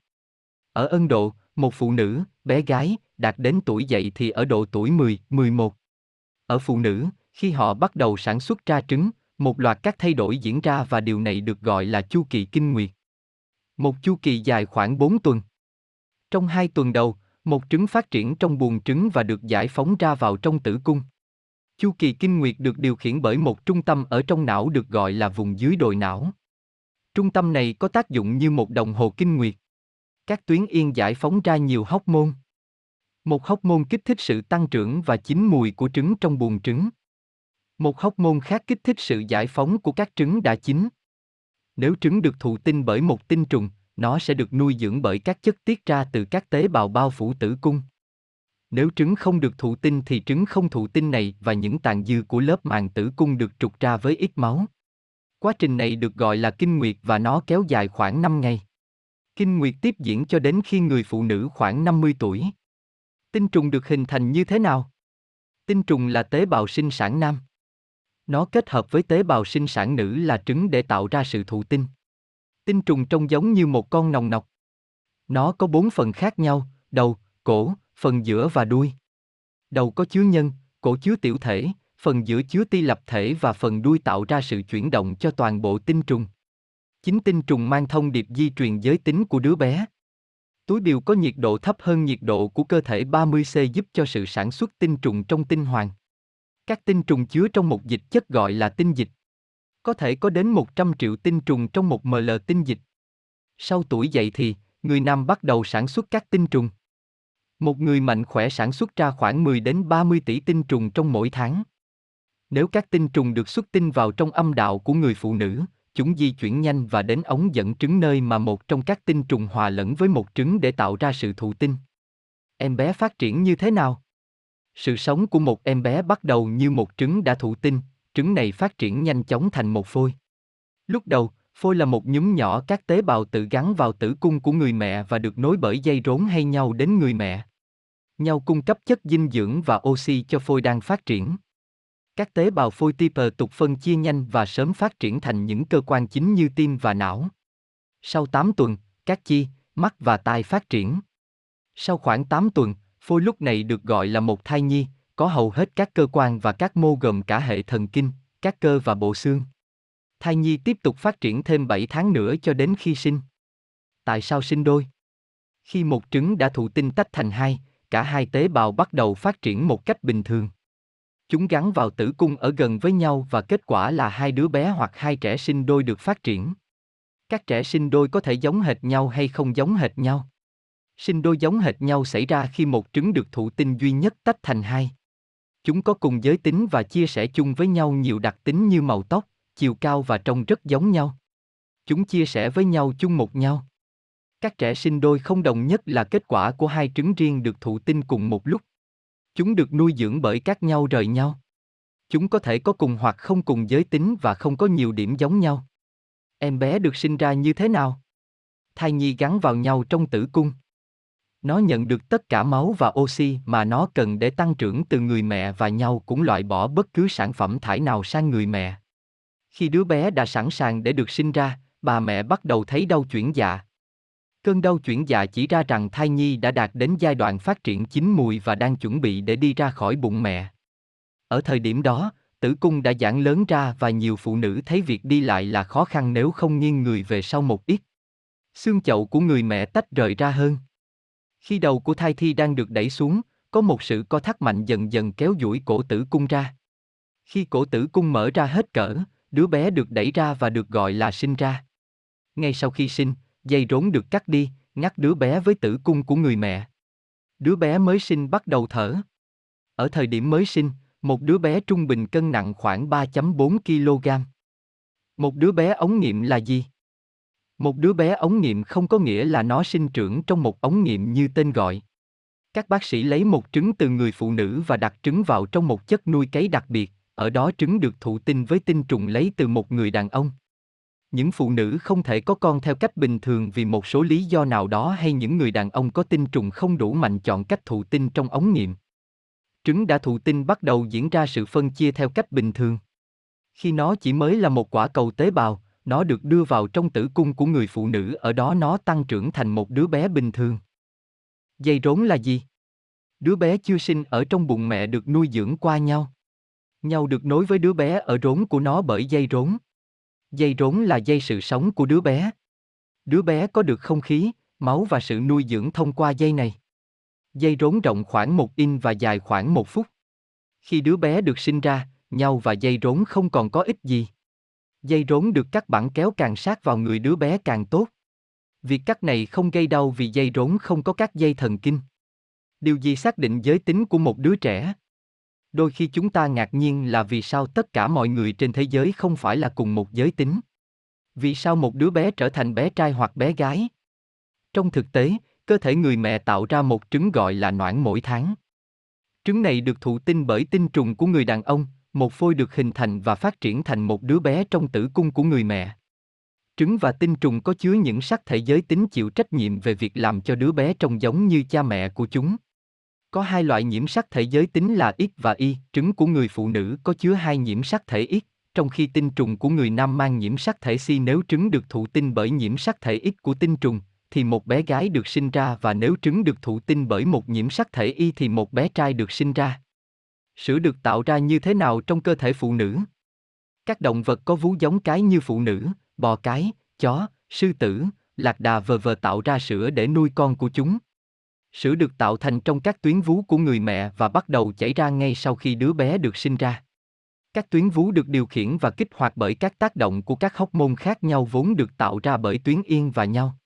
Ở Ấn Độ, một phụ nữ, bé gái, đạt đến tuổi dậy thì ở độ tuổi 10, 11. Ở phụ nữ, khi họ bắt đầu sản xuất ra trứng, một loạt các thay đổi diễn ra và điều này được gọi là chu kỳ kinh nguyệt. Một chu kỳ dài khoảng 4 tuần. Trong hai tuần đầu, một trứng phát triển trong buồng trứng và được giải phóng ra vào trong tử cung. Chu kỳ kinh nguyệt được điều khiển bởi một trung tâm ở trong não được gọi là vùng dưới đồi não. Trung tâm này có tác dụng như một đồng hồ kinh nguyệt. Các tuyến yên giải phóng ra nhiều hóc môn. Một hóc môn kích thích sự tăng trưởng và chín mùi của trứng trong buồng trứng. Một hóc môn khác kích thích sự giải phóng của các trứng đã chín. Nếu trứng được thụ tinh bởi một tinh trùng, nó sẽ được nuôi dưỡng bởi các chất tiết ra từ các tế bào bao phủ tử cung. Nếu trứng không được thụ tinh thì trứng không thụ tinh này và những tàn dư của lớp màng tử cung được trục ra với ít máu. Quá trình này được gọi là kinh nguyệt và nó kéo dài khoảng 5 ngày. Kinh nguyệt tiếp diễn cho đến khi người phụ nữ khoảng 50 tuổi. Tinh trùng được hình thành như thế nào? Tinh trùng là tế bào sinh sản nam. Nó kết hợp với tế bào sinh sản nữ là trứng để tạo ra sự thụ tinh. Tinh trùng trông giống như một con nòng nọc. Nó có bốn phần khác nhau, đầu, cổ, phần giữa và đuôi. Đầu có chứa nhân, cổ chứa tiểu thể, phần giữa chứa ti lập thể và phần đuôi tạo ra sự chuyển động cho toàn bộ tinh trùng. Chính tinh trùng mang thông điệp di truyền giới tính của đứa bé. Túi biểu có nhiệt độ thấp hơn nhiệt độ của cơ thể 30C giúp cho sự sản xuất tinh trùng trong tinh hoàng. Các tinh trùng chứa trong một dịch chất gọi là tinh dịch. Có thể có đến 100 triệu tinh trùng trong một ml tinh dịch. Sau tuổi dậy thì, người nam bắt đầu sản xuất các tinh trùng. Một người mạnh khỏe sản xuất ra khoảng 10 đến 30 tỷ tinh trùng trong mỗi tháng. Nếu các tinh trùng được xuất tinh vào trong âm đạo của người phụ nữ, chúng di chuyển nhanh và đến ống dẫn trứng nơi mà một trong các tinh trùng hòa lẫn với một trứng để tạo ra sự thụ tinh. Em bé phát triển như thế nào? Sự sống của một em bé bắt đầu như một trứng đã thụ tinh, trứng này phát triển nhanh chóng thành một phôi. Lúc đầu, phôi là một nhúm nhỏ các tế bào tự gắn vào tử cung của người mẹ và được nối bởi dây rốn hay nhau đến người mẹ. Nhau cung cấp chất dinh dưỡng và oxy cho phôi đang phát triển. Các tế bào phôi Tipper tục phân chia nhanh và sớm phát triển thành những cơ quan chính như tim và não. Sau 8 tuần, các chi, mắt và tai phát triển. Sau khoảng 8 tuần, phôi lúc này được gọi là một thai nhi, có hầu hết các cơ quan và các mô gồm cả hệ thần kinh, các cơ và bộ xương. Thai nhi tiếp tục phát triển thêm 7 tháng nữa cho đến khi sinh. Tại sao sinh đôi? Khi một trứng đã thụ tinh tách thành hai, cả hai tế bào bắt đầu phát triển một cách bình thường. Chúng gắn vào tử cung ở gần với nhau và kết quả là hai đứa bé hoặc hai trẻ sinh đôi được phát triển. Các trẻ sinh đôi có thể giống hệt nhau hay không giống hệt nhau. Sinh đôi giống hệt nhau xảy ra khi một trứng được thụ tinh duy nhất tách thành hai. Chúng có cùng giới tính và chia sẻ chung với nhau nhiều đặc tính như màu tóc, chiều cao và trông rất giống nhau. Chúng chia sẻ với nhau chung một nhau. Các trẻ sinh đôi không đồng nhất là kết quả của hai trứng riêng được thụ tinh cùng một lúc. Chúng được nuôi dưỡng bởi các nhau rời nhau. Chúng có thể có cùng hoặc không cùng giới tính và không có nhiều điểm giống nhau. Em bé được sinh ra như thế nào? Thai nhi gắn vào nhau trong tử cung. Nó nhận được tất cả máu và oxy mà nó cần để tăng trưởng từ người mẹ và nhau cũng loại bỏ bất cứ sản phẩm thải nào sang người mẹ. Khi đứa bé đã sẵn sàng để được sinh ra, bà mẹ bắt đầu thấy đau chuyển dạ. Cơn đau chuyển dạ chỉ ra rằng thai nhi đã đạt đến giai đoạn phát triển chín mùi và đang chuẩn bị để đi ra khỏi bụng mẹ. Ở thời điểm đó, tử cung đã giãn lớn ra và nhiều phụ nữ thấy việc đi lại là khó khăn nếu không nghiêng người về sau một ít. Xương chậu của người mẹ tách rời ra hơn. Khi đầu của thai thi đang được đẩy xuống, có một sự co thắt mạnh dần dần kéo duỗi cổ tử cung ra. Khi cổ tử cung mở ra hết cỡ, đứa bé được đẩy ra và được gọi là sinh ra. Ngay sau khi sinh, dây rốn được cắt đi, ngắt đứa bé với tử cung của người mẹ. Đứa bé mới sinh bắt đầu thở. Ở thời điểm mới sinh, một đứa bé trung bình cân nặng khoảng 3.4 kg. Một đứa bé ống nghiệm là gì? Một đứa bé ống nghiệm không có nghĩa là nó sinh trưởng trong một ống nghiệm như tên gọi. Các bác sĩ lấy một trứng từ người phụ nữ và đặt trứng vào trong một chất nuôi cấy đặc biệt, ở đó trứng được thụ tinh với tinh trùng lấy từ một người đàn ông. Những phụ nữ không thể có con theo cách bình thường vì một số lý do nào đó hay những người đàn ông có tinh trùng không đủ mạnh chọn cách thụ tinh trong ống nghiệm. Trứng đã thụ tinh bắt đầu diễn ra sự phân chia theo cách bình thường. Khi nó chỉ mới là một quả cầu tế bào, nó được đưa vào trong tử cung của người phụ nữ ở đó nó tăng trưởng thành một đứa bé bình thường. Dây rốn là gì? Đứa bé chưa sinh ở trong bụng mẹ được nuôi dưỡng qua nhau. Nhau được nối với đứa bé ở rốn của nó bởi dây rốn. Dây rốn là dây sự sống của đứa bé. Đứa bé có được không khí, máu và sự nuôi dưỡng thông qua dây này. Dây rốn rộng khoảng một in và dài khoảng một phút. Khi đứa bé được sinh ra, nhau và dây rốn không còn có ích gì. Dây rốn được cắt bản kéo càng sát vào người đứa bé càng tốt. Việc cắt này không gây đau vì dây rốn không có các dây thần kinh. Điều gì xác định giới tính của một đứa trẻ? Đôi khi chúng ta ngạc nhiên là vì sao tất cả mọi người trên thế giới không phải là cùng một giới tính. Vì sao một đứa bé trở thành bé trai hoặc bé gái? Trong thực tế, cơ thể người mẹ tạo ra một trứng gọi là noãn mỗi tháng. Trứng này được thụ tinh bởi tinh trùng của người đàn ông, một phôi được hình thành và phát triển thành một đứa bé trong tử cung của người mẹ. Trứng và tinh trùng có chứa những sắc thể giới tính chịu trách nhiệm về việc làm cho đứa bé trông giống như cha mẹ của chúng. Có hai loại nhiễm sắc thể giới tính là X và Y, trứng của người phụ nữ có chứa hai nhiễm sắc thể X, trong khi tinh trùng của người nam mang nhiễm sắc thể Si nếu trứng được thụ tinh bởi nhiễm sắc thể X của tinh trùng, thì một bé gái được sinh ra và nếu trứng được thụ tinh bởi một nhiễm sắc thể Y thì một bé trai được sinh ra. Sữa được tạo ra như thế nào trong cơ thể phụ nữ? Các động vật có vú giống cái như phụ nữ, bò cái, chó, sư tử, lạc đà vờ vờ tạo ra sữa để nuôi con của chúng. Sữa được tạo thành trong các tuyến vú của người mẹ và bắt đầu chảy ra ngay sau khi đứa bé được sinh ra. Các tuyến vú được điều khiển và kích hoạt bởi các tác động của các hóc môn khác nhau vốn được tạo ra bởi tuyến yên và nhau.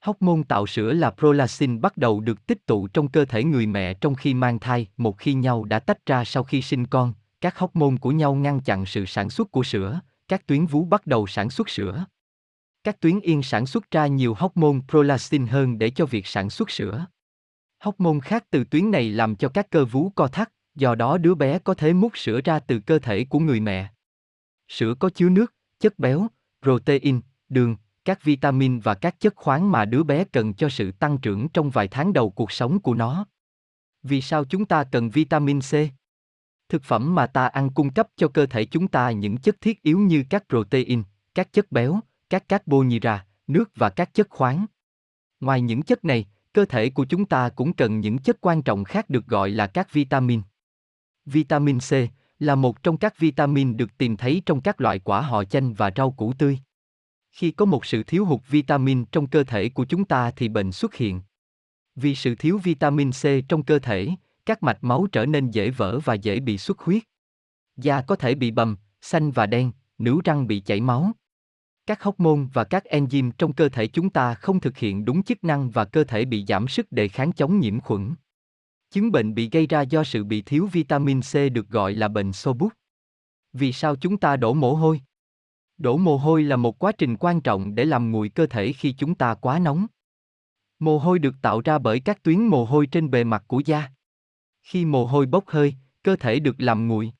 Hóc môn tạo sữa là prolactin bắt đầu được tích tụ trong cơ thể người mẹ trong khi mang thai, một khi nhau đã tách ra sau khi sinh con, các hóc môn của nhau ngăn chặn sự sản xuất của sữa, các tuyến vú bắt đầu sản xuất sữa. Các tuyến yên sản xuất ra nhiều hóc môn prolactin hơn để cho việc sản xuất sữa. Hóc môn khác từ tuyến này làm cho các cơ vú co thắt, do đó đứa bé có thể mút sữa ra từ cơ thể của người mẹ. Sữa có chứa nước, chất béo, protein, đường, các vitamin và các chất khoáng mà đứa bé cần cho sự tăng trưởng trong vài tháng đầu cuộc sống của nó. Vì sao chúng ta cần vitamin C? Thực phẩm mà ta ăn cung cấp cho cơ thể chúng ta những chất thiết yếu như các protein, các chất béo, các carbohydrate, nước và các chất khoáng. Ngoài những chất này, cơ thể của chúng ta cũng cần những chất quan trọng khác được gọi là các vitamin. Vitamin C là một trong các vitamin được tìm thấy trong các loại quả họ chanh và rau củ tươi. Khi có một sự thiếu hụt vitamin trong cơ thể của chúng ta thì bệnh xuất hiện. Vì sự thiếu vitamin C trong cơ thể, các mạch máu trở nên dễ vỡ và dễ bị xuất huyết. Da có thể bị bầm, xanh và đen, nướu răng bị chảy máu. Các hormone và các enzyme trong cơ thể chúng ta không thực hiện đúng chức năng và cơ thể bị giảm sức đề kháng chống nhiễm khuẩn. Chứng bệnh bị gây ra do sự bị thiếu vitamin C được gọi là bệnh xô bút. Vì sao chúng ta đổ mồ hôi? Đổ mồ hôi là một quá trình quan trọng để làm nguội cơ thể khi chúng ta quá nóng. Mồ hôi được tạo ra bởi các tuyến mồ hôi trên bề mặt của da. Khi mồ hôi bốc hơi, cơ thể được làm nguội.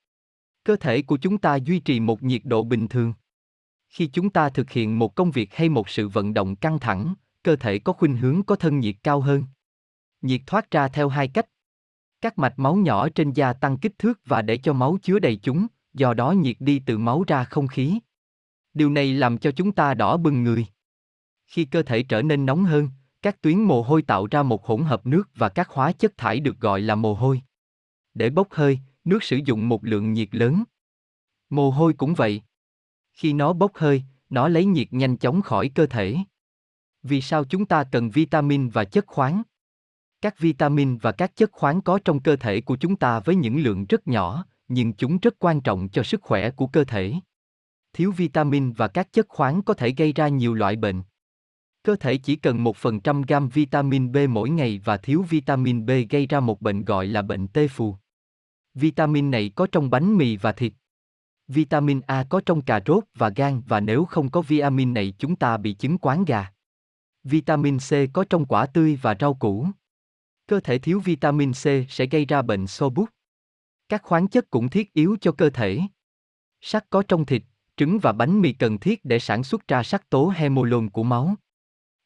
Cơ thể của chúng ta duy trì một nhiệt độ bình thường. Khi chúng ta thực hiện một công việc hay một sự vận động căng thẳng, cơ thể có khuynh hướng có thân nhiệt cao hơn. Nhiệt thoát ra theo hai cách. Các mạch máu nhỏ trên da tăng kích thước và để cho máu chứa đầy chúng, do đó nhiệt đi từ máu ra không khí. Điều này làm cho chúng ta đỏ bừng người. Khi cơ thể trở nên nóng hơn, các tuyến mồ hôi tạo ra một hỗn hợp nước và các hóa chất thải được gọi là mồ hôi. Để bốc hơi, nước sử dụng một lượng nhiệt lớn. Mồ hôi cũng vậy. Khi nó bốc hơi, nó lấy nhiệt nhanh chóng khỏi cơ thể. Vì sao chúng ta cần vitamin và chất khoáng? Các vitamin và các chất khoáng có trong cơ thể của chúng ta với những lượng rất nhỏ, nhưng chúng rất quan trọng cho sức khỏe của cơ thể. Thiếu vitamin và các chất khoáng có thể gây ra nhiều loại bệnh. Cơ thể chỉ cần 1% gam vitamin B mỗi ngày và thiếu vitamin B gây ra một bệnh gọi là bệnh tê phù. Vitamin này có trong bánh mì và thịt. Vitamin A có trong cà rốt và gan và nếu không có vitamin này chúng ta bị chứng quán gà. Vitamin C có trong quả tươi và rau củ. Cơ thể thiếu vitamin C sẽ gây ra bệnh xô bút. Các khoáng chất cũng thiết yếu cho cơ thể. Sắt có trong thịt, trứng và bánh mì cần thiết để sản xuất ra sắc tố hemolon của máu.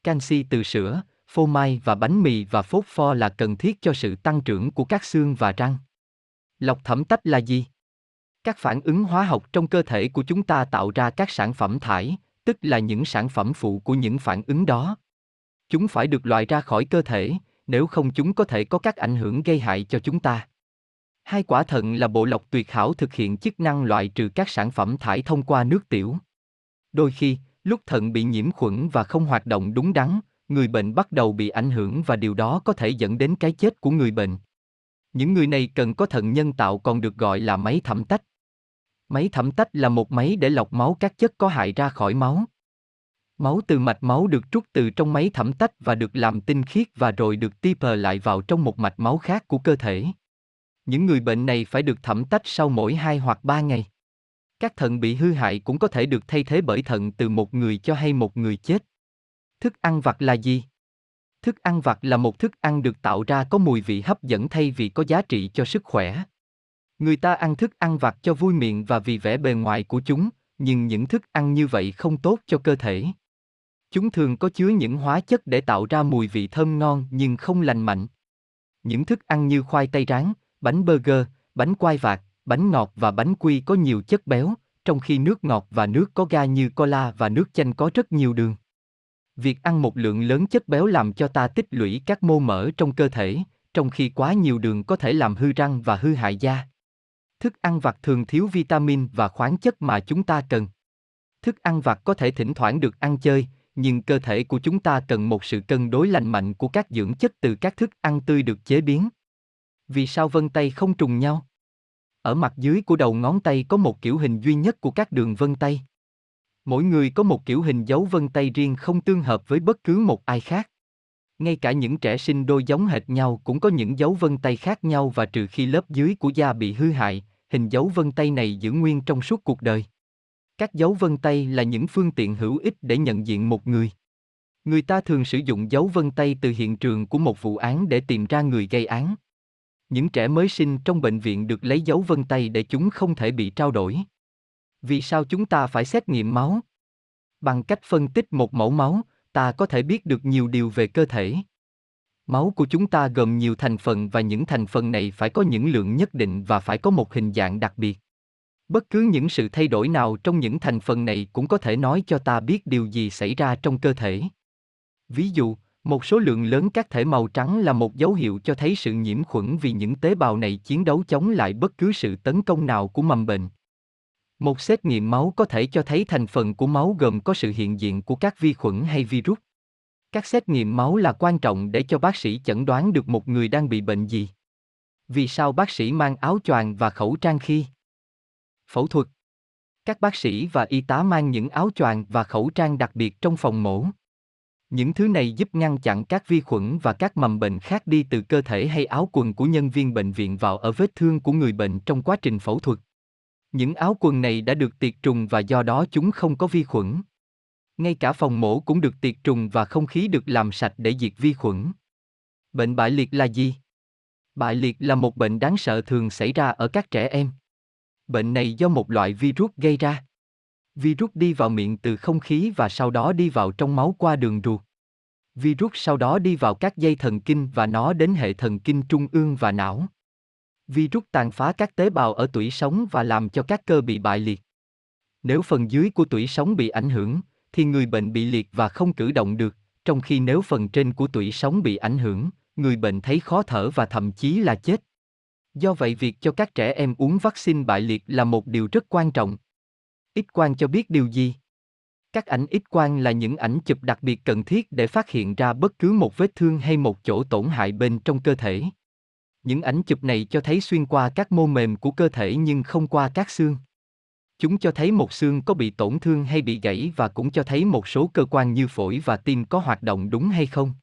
Canxi từ sữa, phô mai và bánh mì và phốt pho là cần thiết cho sự tăng trưởng của các xương và răng. Lọc thẩm tách là gì? Các phản ứng hóa học trong cơ thể của chúng ta tạo ra các sản phẩm thải, tức là những sản phẩm phụ của những phản ứng đó. Chúng phải được loại ra khỏi cơ thể, nếu không chúng có thể có các ảnh hưởng gây hại cho chúng ta. Hai quả thận là bộ lọc tuyệt hảo thực hiện chức năng loại trừ các sản phẩm thải thông qua nước tiểu. Đôi khi, lúc thận bị nhiễm khuẩn và không hoạt động đúng đắn, người bệnh bắt đầu bị ảnh hưởng và điều đó có thể dẫn đến cái chết của người bệnh. Những người này cần có thận nhân tạo còn được gọi là máy thẩm tách. Máy thẩm tách là một máy để lọc máu các chất có hại ra khỏi máu. Máu từ mạch máu được trút từ trong máy thẩm tách và được làm tinh khiết và rồi được tiêu lại vào trong một mạch máu khác của cơ thể. Những người bệnh này phải được thẩm tách sau mỗi 2 hoặc 3 ngày. Các thận bị hư hại cũng có thể được thay thế bởi thận từ một người cho hay một người chết. Thức ăn vặt là gì? Thức ăn vặt là một thức ăn được tạo ra có mùi vị hấp dẫn thay vì có giá trị cho sức khỏe. Người ta ăn thức ăn vặt cho vui miệng và vì vẻ bề ngoài của chúng, nhưng những thức ăn như vậy không tốt cho cơ thể. Chúng thường có chứa những hóa chất để tạo ra mùi vị thơm ngon nhưng không lành mạnh. Những thức ăn như khoai tây rán, bánh burger, bánh quai vạt, bánh ngọt và bánh quy có nhiều chất béo, trong khi nước ngọt và nước có ga như cola và nước chanh có rất nhiều đường. Việc ăn một lượng lớn chất béo làm cho ta tích lũy các mô mỡ trong cơ thể, trong khi quá nhiều đường có thể làm hư răng và hư hại da. Thức ăn vặt thường thiếu vitamin và khoáng chất mà chúng ta cần. Thức ăn vặt có thể thỉnh thoảng được ăn chơi, nhưng cơ thể của chúng ta cần một sự cân đối lành mạnh của các dưỡng chất từ các thức ăn tươi được chế biến. Vì sao vân tay không trùng nhau? Ở mặt dưới của đầu ngón tay có một kiểu hình duy nhất của các đường vân tay. Mỗi người có một kiểu hình dấu vân tay riêng không tương hợp với bất cứ một ai khác. Ngay cả những trẻ sinh đôi giống hệt nhau cũng có những dấu vân tay khác nhau và trừ khi lớp dưới của da bị hư hại, hình dấu vân tay này giữ nguyên trong suốt cuộc đời. Các dấu vân tay là những phương tiện hữu ích để nhận diện một người. Người ta thường sử dụng dấu vân tay từ hiện trường của một vụ án để tìm ra người gây án. Những trẻ mới sinh trong bệnh viện được lấy dấu vân tay để chúng không thể bị trao đổi. Vì sao chúng ta phải xét nghiệm máu? Bằng cách phân tích một mẫu máu, ta có thể biết được nhiều điều về cơ thể. Máu của chúng ta gồm nhiều thành phần và những thành phần này phải có những lượng nhất định và phải có một hình dạng đặc biệt. Bất cứ những sự thay đổi nào trong những thành phần này cũng có thể nói cho ta biết điều gì xảy ra trong cơ thể. Ví dụ, một số lượng lớn các thể màu trắng là một dấu hiệu cho thấy sự nhiễm khuẩn vì những tế bào này chiến đấu chống lại bất cứ sự tấn công nào của mầm bệnh. Một xét nghiệm máu có thể cho thấy thành phần của máu gồm có sự hiện diện của các vi khuẩn hay virus. Các xét nghiệm máu là quan trọng để cho bác sĩ chẩn đoán được một người đang bị bệnh gì. Vì sao bác sĩ mang áo choàng và khẩu trang khi phẫu thuật? Các bác sĩ và y tá mang những áo choàng và khẩu trang đặc biệt trong phòng mổ. Những thứ này giúp ngăn chặn các vi khuẩn và các mầm bệnh khác đi từ cơ thể hay áo quần của nhân viên bệnh viện vào ở vết thương của người bệnh trong quá trình phẫu thuật. Những áo quần này đã được tiệt trùng và do đó chúng không có vi khuẩn. Ngay cả phòng mổ cũng được tiệt trùng và không khí được làm sạch để diệt vi khuẩn. Bệnh bại liệt là gì? Bại liệt là một bệnh đáng sợ thường xảy ra ở các trẻ em. Bệnh này do một loại virus gây ra. Virus đi vào miệng từ không khí và sau đó đi vào trong máu qua đường ruột. Virus sau đó đi vào các dây thần kinh và nó đến hệ thần kinh trung ương và não. Virus tàn phá các tế bào ở tủy sống và làm cho các cơ bị bại liệt. Nếu phần dưới của tủy sống bị ảnh hưởng, thì người bệnh bị liệt và không cử động được, trong khi nếu phần trên của tủy sống bị ảnh hưởng, người bệnh thấy khó thở và thậm chí là chết. Do vậy việc cho các trẻ em uống vaccine bại liệt là một điều rất quan trọng. X quang cho biết điều gì? Các ảnh X quang là những ảnh chụp đặc biệt cần thiết để phát hiện ra bất cứ một vết thương hay một chỗ tổn hại bên trong cơ thể. Những ảnh chụp này cho thấy xuyên qua các mô mềm của cơ thể nhưng không qua các xương. Chúng cho thấy một xương có bị tổn thương hay bị gãy và cũng cho thấy một số cơ quan như phổi và tim có hoạt động đúng hay không.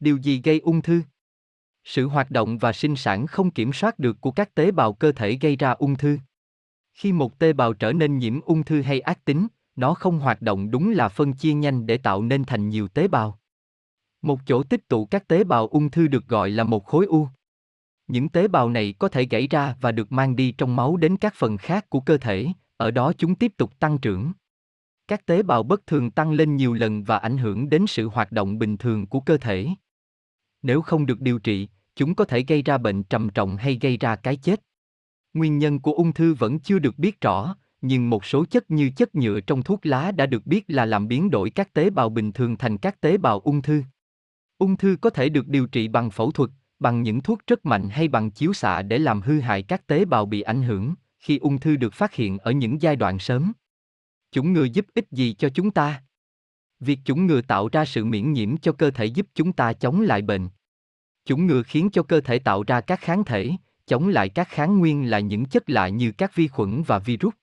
Điều gì gây ung thư? Sự hoạt động và sinh sản không kiểm soát được của các tế bào cơ thể gây ra ung thư. Khi một tế bào trở nên nhiễm ung thư hay ác tính, nó không hoạt động đúng là phân chia nhanh để tạo nên thành nhiều tế bào. Một chỗ tích tụ các tế bào ung thư được gọi là một khối u. Những tế bào này có thể gãy ra và được mang đi trong máu đến các phần khác của cơ thể, ở đó chúng tiếp tục tăng trưởng. Các tế bào bất thường tăng lên nhiều lần và ảnh hưởng đến sự hoạt động bình thường của cơ thể. Nếu không được điều trị, chúng có thể gây ra bệnh trầm trọng hay gây ra cái chết. Nguyên nhân của ung thư vẫn chưa được biết rõ, nhưng một số chất như chất nhựa trong thuốc lá đã được biết là làm biến đổi các tế bào bình thường thành các tế bào ung thư. Ung thư có thể được điều trị bằng phẫu thuật, bằng những thuốc rất mạnh hay bằng chiếu xạ để làm hư hại các tế bào bị ảnh hưởng, khi ung thư được phát hiện ở những giai đoạn sớm. Chủng ngừa giúp ích gì cho chúng ta? Việc chủng ngừa tạo ra sự miễn nhiễm cho cơ thể giúp chúng ta chống lại bệnh. Chủng ngừa khiến cho cơ thể tạo ra các kháng thể, chống lại các kháng nguyên là những chất lạ như các vi khuẩn và virus.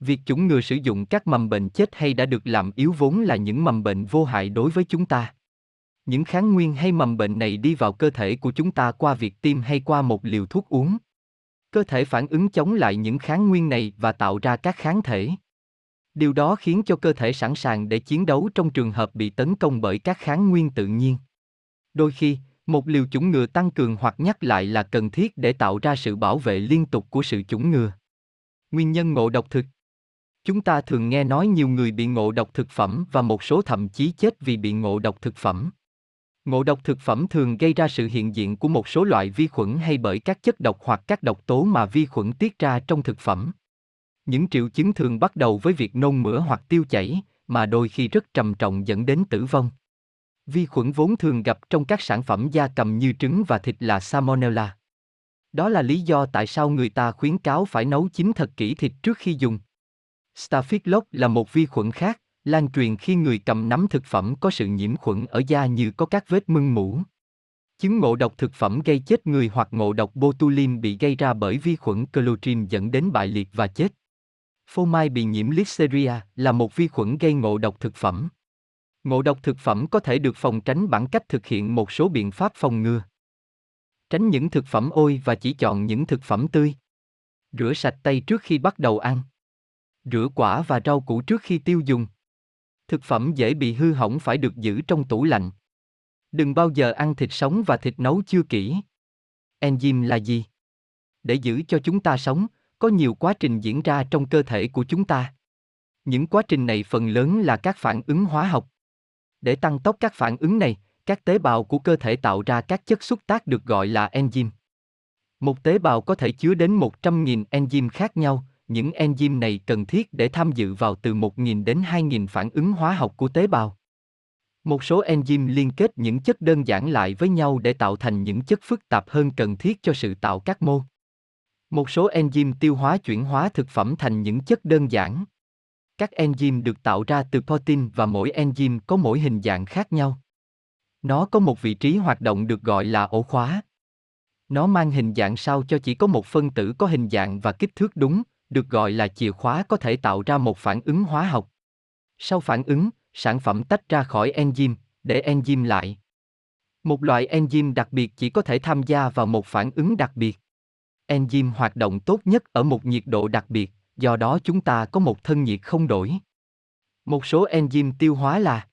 Việc chủng ngừa sử dụng các mầm bệnh chết hay đã được làm yếu vốn là những mầm bệnh vô hại đối với chúng ta. Những kháng nguyên hay mầm bệnh này đi vào cơ thể của chúng ta qua việc tiêm hay qua một liều thuốc uống. Cơ thể phản ứng chống lại những kháng nguyên này và tạo ra các kháng thể. Điều đó khiến cho cơ thể sẵn sàng để chiến đấu trong trường hợp bị tấn công bởi các kháng nguyên tự nhiên. Đôi khi, một liều chủng ngừa tăng cường hoặc nhắc lại là cần thiết để tạo ra sự bảo vệ liên tục của sự chủng ngừa. Nguyên nhân ngộ độc thực Chúng ta thường nghe nói nhiều người bị ngộ độc thực phẩm và một số thậm chí chết vì bị ngộ độc thực phẩm. Ngộ độc thực phẩm thường gây ra sự hiện diện của một số loại vi khuẩn hay bởi các chất độc hoặc các độc tố mà vi khuẩn tiết ra trong thực phẩm. Những triệu chứng thường bắt đầu với việc nôn mửa hoặc tiêu chảy, mà đôi khi rất trầm trọng dẫn đến tử vong. Vi khuẩn vốn thường gặp trong các sản phẩm da cầm như trứng và thịt là Salmonella. Đó là lý do tại sao người ta khuyến cáo phải nấu chín thật kỹ thịt trước khi dùng. Staphylococcus là một vi khuẩn khác, lan truyền khi người cầm nắm thực phẩm có sự nhiễm khuẩn ở da như có các vết mưng mũ. Chứng ngộ độc thực phẩm gây chết người hoặc ngộ độc botulinum bị gây ra bởi vi khuẩn Clostridium dẫn đến bại liệt và chết. Phô mai bị nhiễm Listeria là một vi khuẩn gây ngộ độc thực phẩm. Ngộ độc thực phẩm có thể được phòng tránh bằng cách thực hiện một số biện pháp phòng ngừa. Tránh những thực phẩm ôi và chỉ chọn những thực phẩm tươi. Rửa sạch tay trước khi bắt đầu ăn. Rửa quả và rau củ trước khi tiêu dùng. Thực phẩm dễ bị hư hỏng phải được giữ trong tủ lạnh. Đừng bao giờ ăn thịt sống và thịt nấu chưa kỹ. Enzyme là gì? Để giữ cho chúng ta sống, có nhiều quá trình diễn ra trong cơ thể của chúng ta. Những quá trình này phần lớn là các phản ứng hóa học. Để tăng tốc các phản ứng này, các tế bào của cơ thể tạo ra các chất xúc tác được gọi là enzyme. Một tế bào có thể chứa đến 100.000 enzyme khác nhau, những enzyme này cần thiết để tham dự vào từ 1.000 đến 2.000 phản ứng hóa học của tế bào. Một số enzyme liên kết những chất đơn giản lại với nhau để tạo thành những chất phức tạp hơn cần thiết cho sự tạo các mô. Một số enzyme tiêu hóa chuyển hóa thực phẩm thành những chất đơn giản. Các enzyme được tạo ra từ protein và mỗi enzyme có mỗi hình dạng khác nhau. Nó có một vị trí hoạt động được gọi là ổ khóa. Nó mang hình dạng sao cho chỉ có một phân tử có hình dạng và kích thước đúng, được gọi là chìa khóa có thể tạo ra một phản ứng hóa học. Sau phản ứng, sản phẩm tách ra khỏi enzyme, để enzyme lại. Một loại enzyme đặc biệt chỉ có thể tham gia vào một phản ứng đặc biệt. Enzyme hoạt động tốt nhất ở một nhiệt độ đặc biệt, do đó chúng ta có một thân nhiệt không đổi. Một số enzyme tiêu hóa là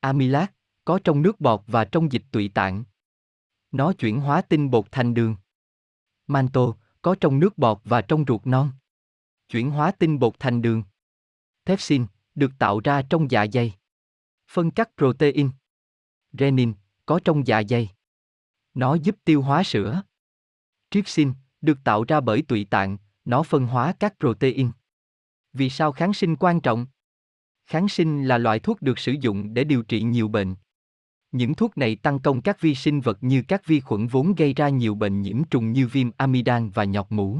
amylase, có trong nước bọt và trong dịch tụy tạng. Nó chuyển hóa tinh bột thành đường. Manto, có trong nước bọt và trong ruột non. Chuyển hóa tinh bột thành đường. Pepsin, được tạo ra trong dạ dày. Phân cắt protein. Renin, có trong dạ dày. Nó giúp tiêu hóa sữa. Trypsin, được tạo ra bởi tụy tạng, nó phân hóa các protein. Vì sao kháng sinh quan trọng? Kháng sinh là loại thuốc được sử dụng để điều trị nhiều bệnh. Những thuốc này tăng công các vi sinh vật như các vi khuẩn vốn gây ra nhiều bệnh nhiễm trùng như viêm amidan và nhọt mũ.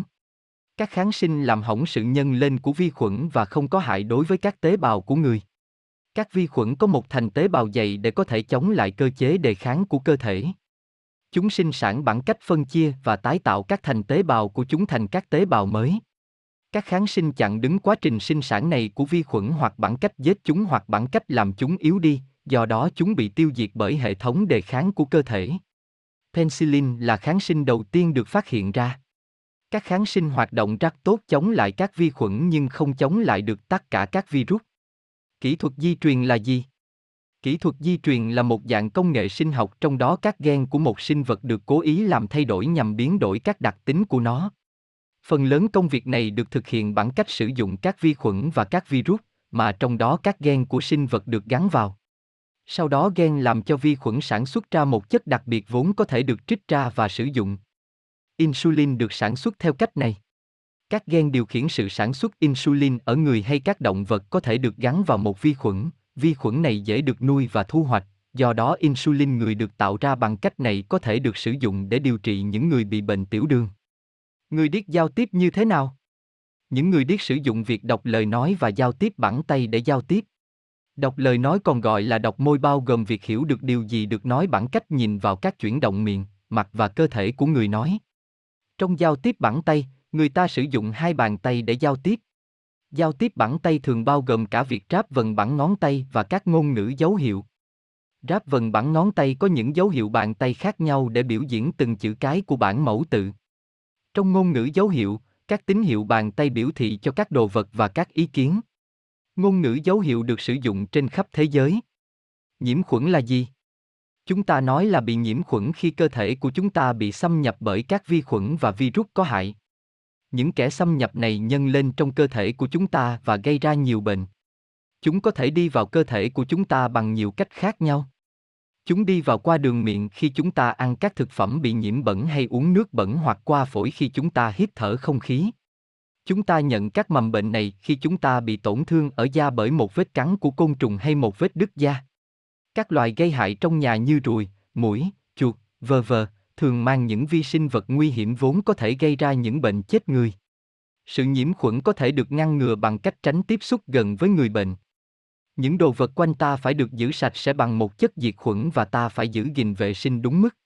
Các kháng sinh làm hỏng sự nhân lên của vi khuẩn và không có hại đối với các tế bào của người. Các vi khuẩn có một thành tế bào dày để có thể chống lại cơ chế đề kháng của cơ thể. Chúng sinh sản bằng cách phân chia và tái tạo các thành tế bào của chúng thành các tế bào mới. Các kháng sinh chặn đứng quá trình sinh sản này của vi khuẩn hoặc bằng cách giết chúng hoặc bằng cách làm chúng yếu đi, do đó chúng bị tiêu diệt bởi hệ thống đề kháng của cơ thể. Penicillin là kháng sinh đầu tiên được phát hiện ra. Các kháng sinh hoạt động rất tốt chống lại các vi khuẩn nhưng không chống lại được tất cả các virus. Kỹ thuật di truyền là gì? Kỹ thuật di truyền là một dạng công nghệ sinh học trong đó các gen của một sinh vật được cố ý làm thay đổi nhằm biến đổi các đặc tính của nó. Phần lớn công việc này được thực hiện bằng cách sử dụng các vi khuẩn và các virus, mà trong đó các gen của sinh vật được gắn vào. Sau đó gen làm cho vi khuẩn sản xuất ra một chất đặc biệt vốn có thể được trích ra và sử dụng. Insulin được sản xuất theo cách này. Các gen điều khiển sự sản xuất insulin ở người hay các động vật có thể được gắn vào một vi khuẩn, vi khuẩn này dễ được nuôi và thu hoạch, do đó insulin người được tạo ra bằng cách này có thể được sử dụng để điều trị những người bị bệnh tiểu đường. Người điếc giao tiếp như thế nào? Những người điếc sử dụng việc đọc lời nói và giao tiếp bằng tay để giao tiếp. Đọc lời nói còn gọi là đọc môi bao gồm việc hiểu được điều gì được nói bằng cách nhìn vào các chuyển động miệng, mặt và cơ thể của người nói. Trong giao tiếp bằng tay, người ta sử dụng hai bàn tay để giao tiếp. Giao tiếp bằng tay thường bao gồm cả việc ráp vần bản ngón tay và các ngôn ngữ dấu hiệu. Ráp vần bản ngón tay có những dấu hiệu bàn tay khác nhau để biểu diễn từng chữ cái của bản mẫu tự. Trong ngôn ngữ dấu hiệu, các tín hiệu bàn tay biểu thị cho các đồ vật và các ý kiến. Ngôn ngữ dấu hiệu được sử dụng trên khắp thế giới. Nhiễm khuẩn là gì? Chúng ta nói là bị nhiễm khuẩn khi cơ thể của chúng ta bị xâm nhập bởi các vi khuẩn và virus có hại. Những kẻ xâm nhập này nhân lên trong cơ thể của chúng ta và gây ra nhiều bệnh. Chúng có thể đi vào cơ thể của chúng ta bằng nhiều cách khác nhau. Chúng đi vào qua đường miệng khi chúng ta ăn các thực phẩm bị nhiễm bẩn hay uống nước bẩn hoặc qua phổi khi chúng ta hít thở không khí. Chúng ta nhận các mầm bệnh này khi chúng ta bị tổn thương ở da bởi một vết cắn của côn trùng hay một vết đứt da. Các loài gây hại trong nhà như ruồi, muỗi, chuột, vờ vờ, thường mang những vi sinh vật nguy hiểm vốn có thể gây ra những bệnh chết người. Sự nhiễm khuẩn có thể được ngăn ngừa bằng cách tránh tiếp xúc gần với người bệnh. Những đồ vật quanh ta phải được giữ sạch sẽ bằng một chất diệt khuẩn và ta phải giữ gìn vệ sinh đúng mức.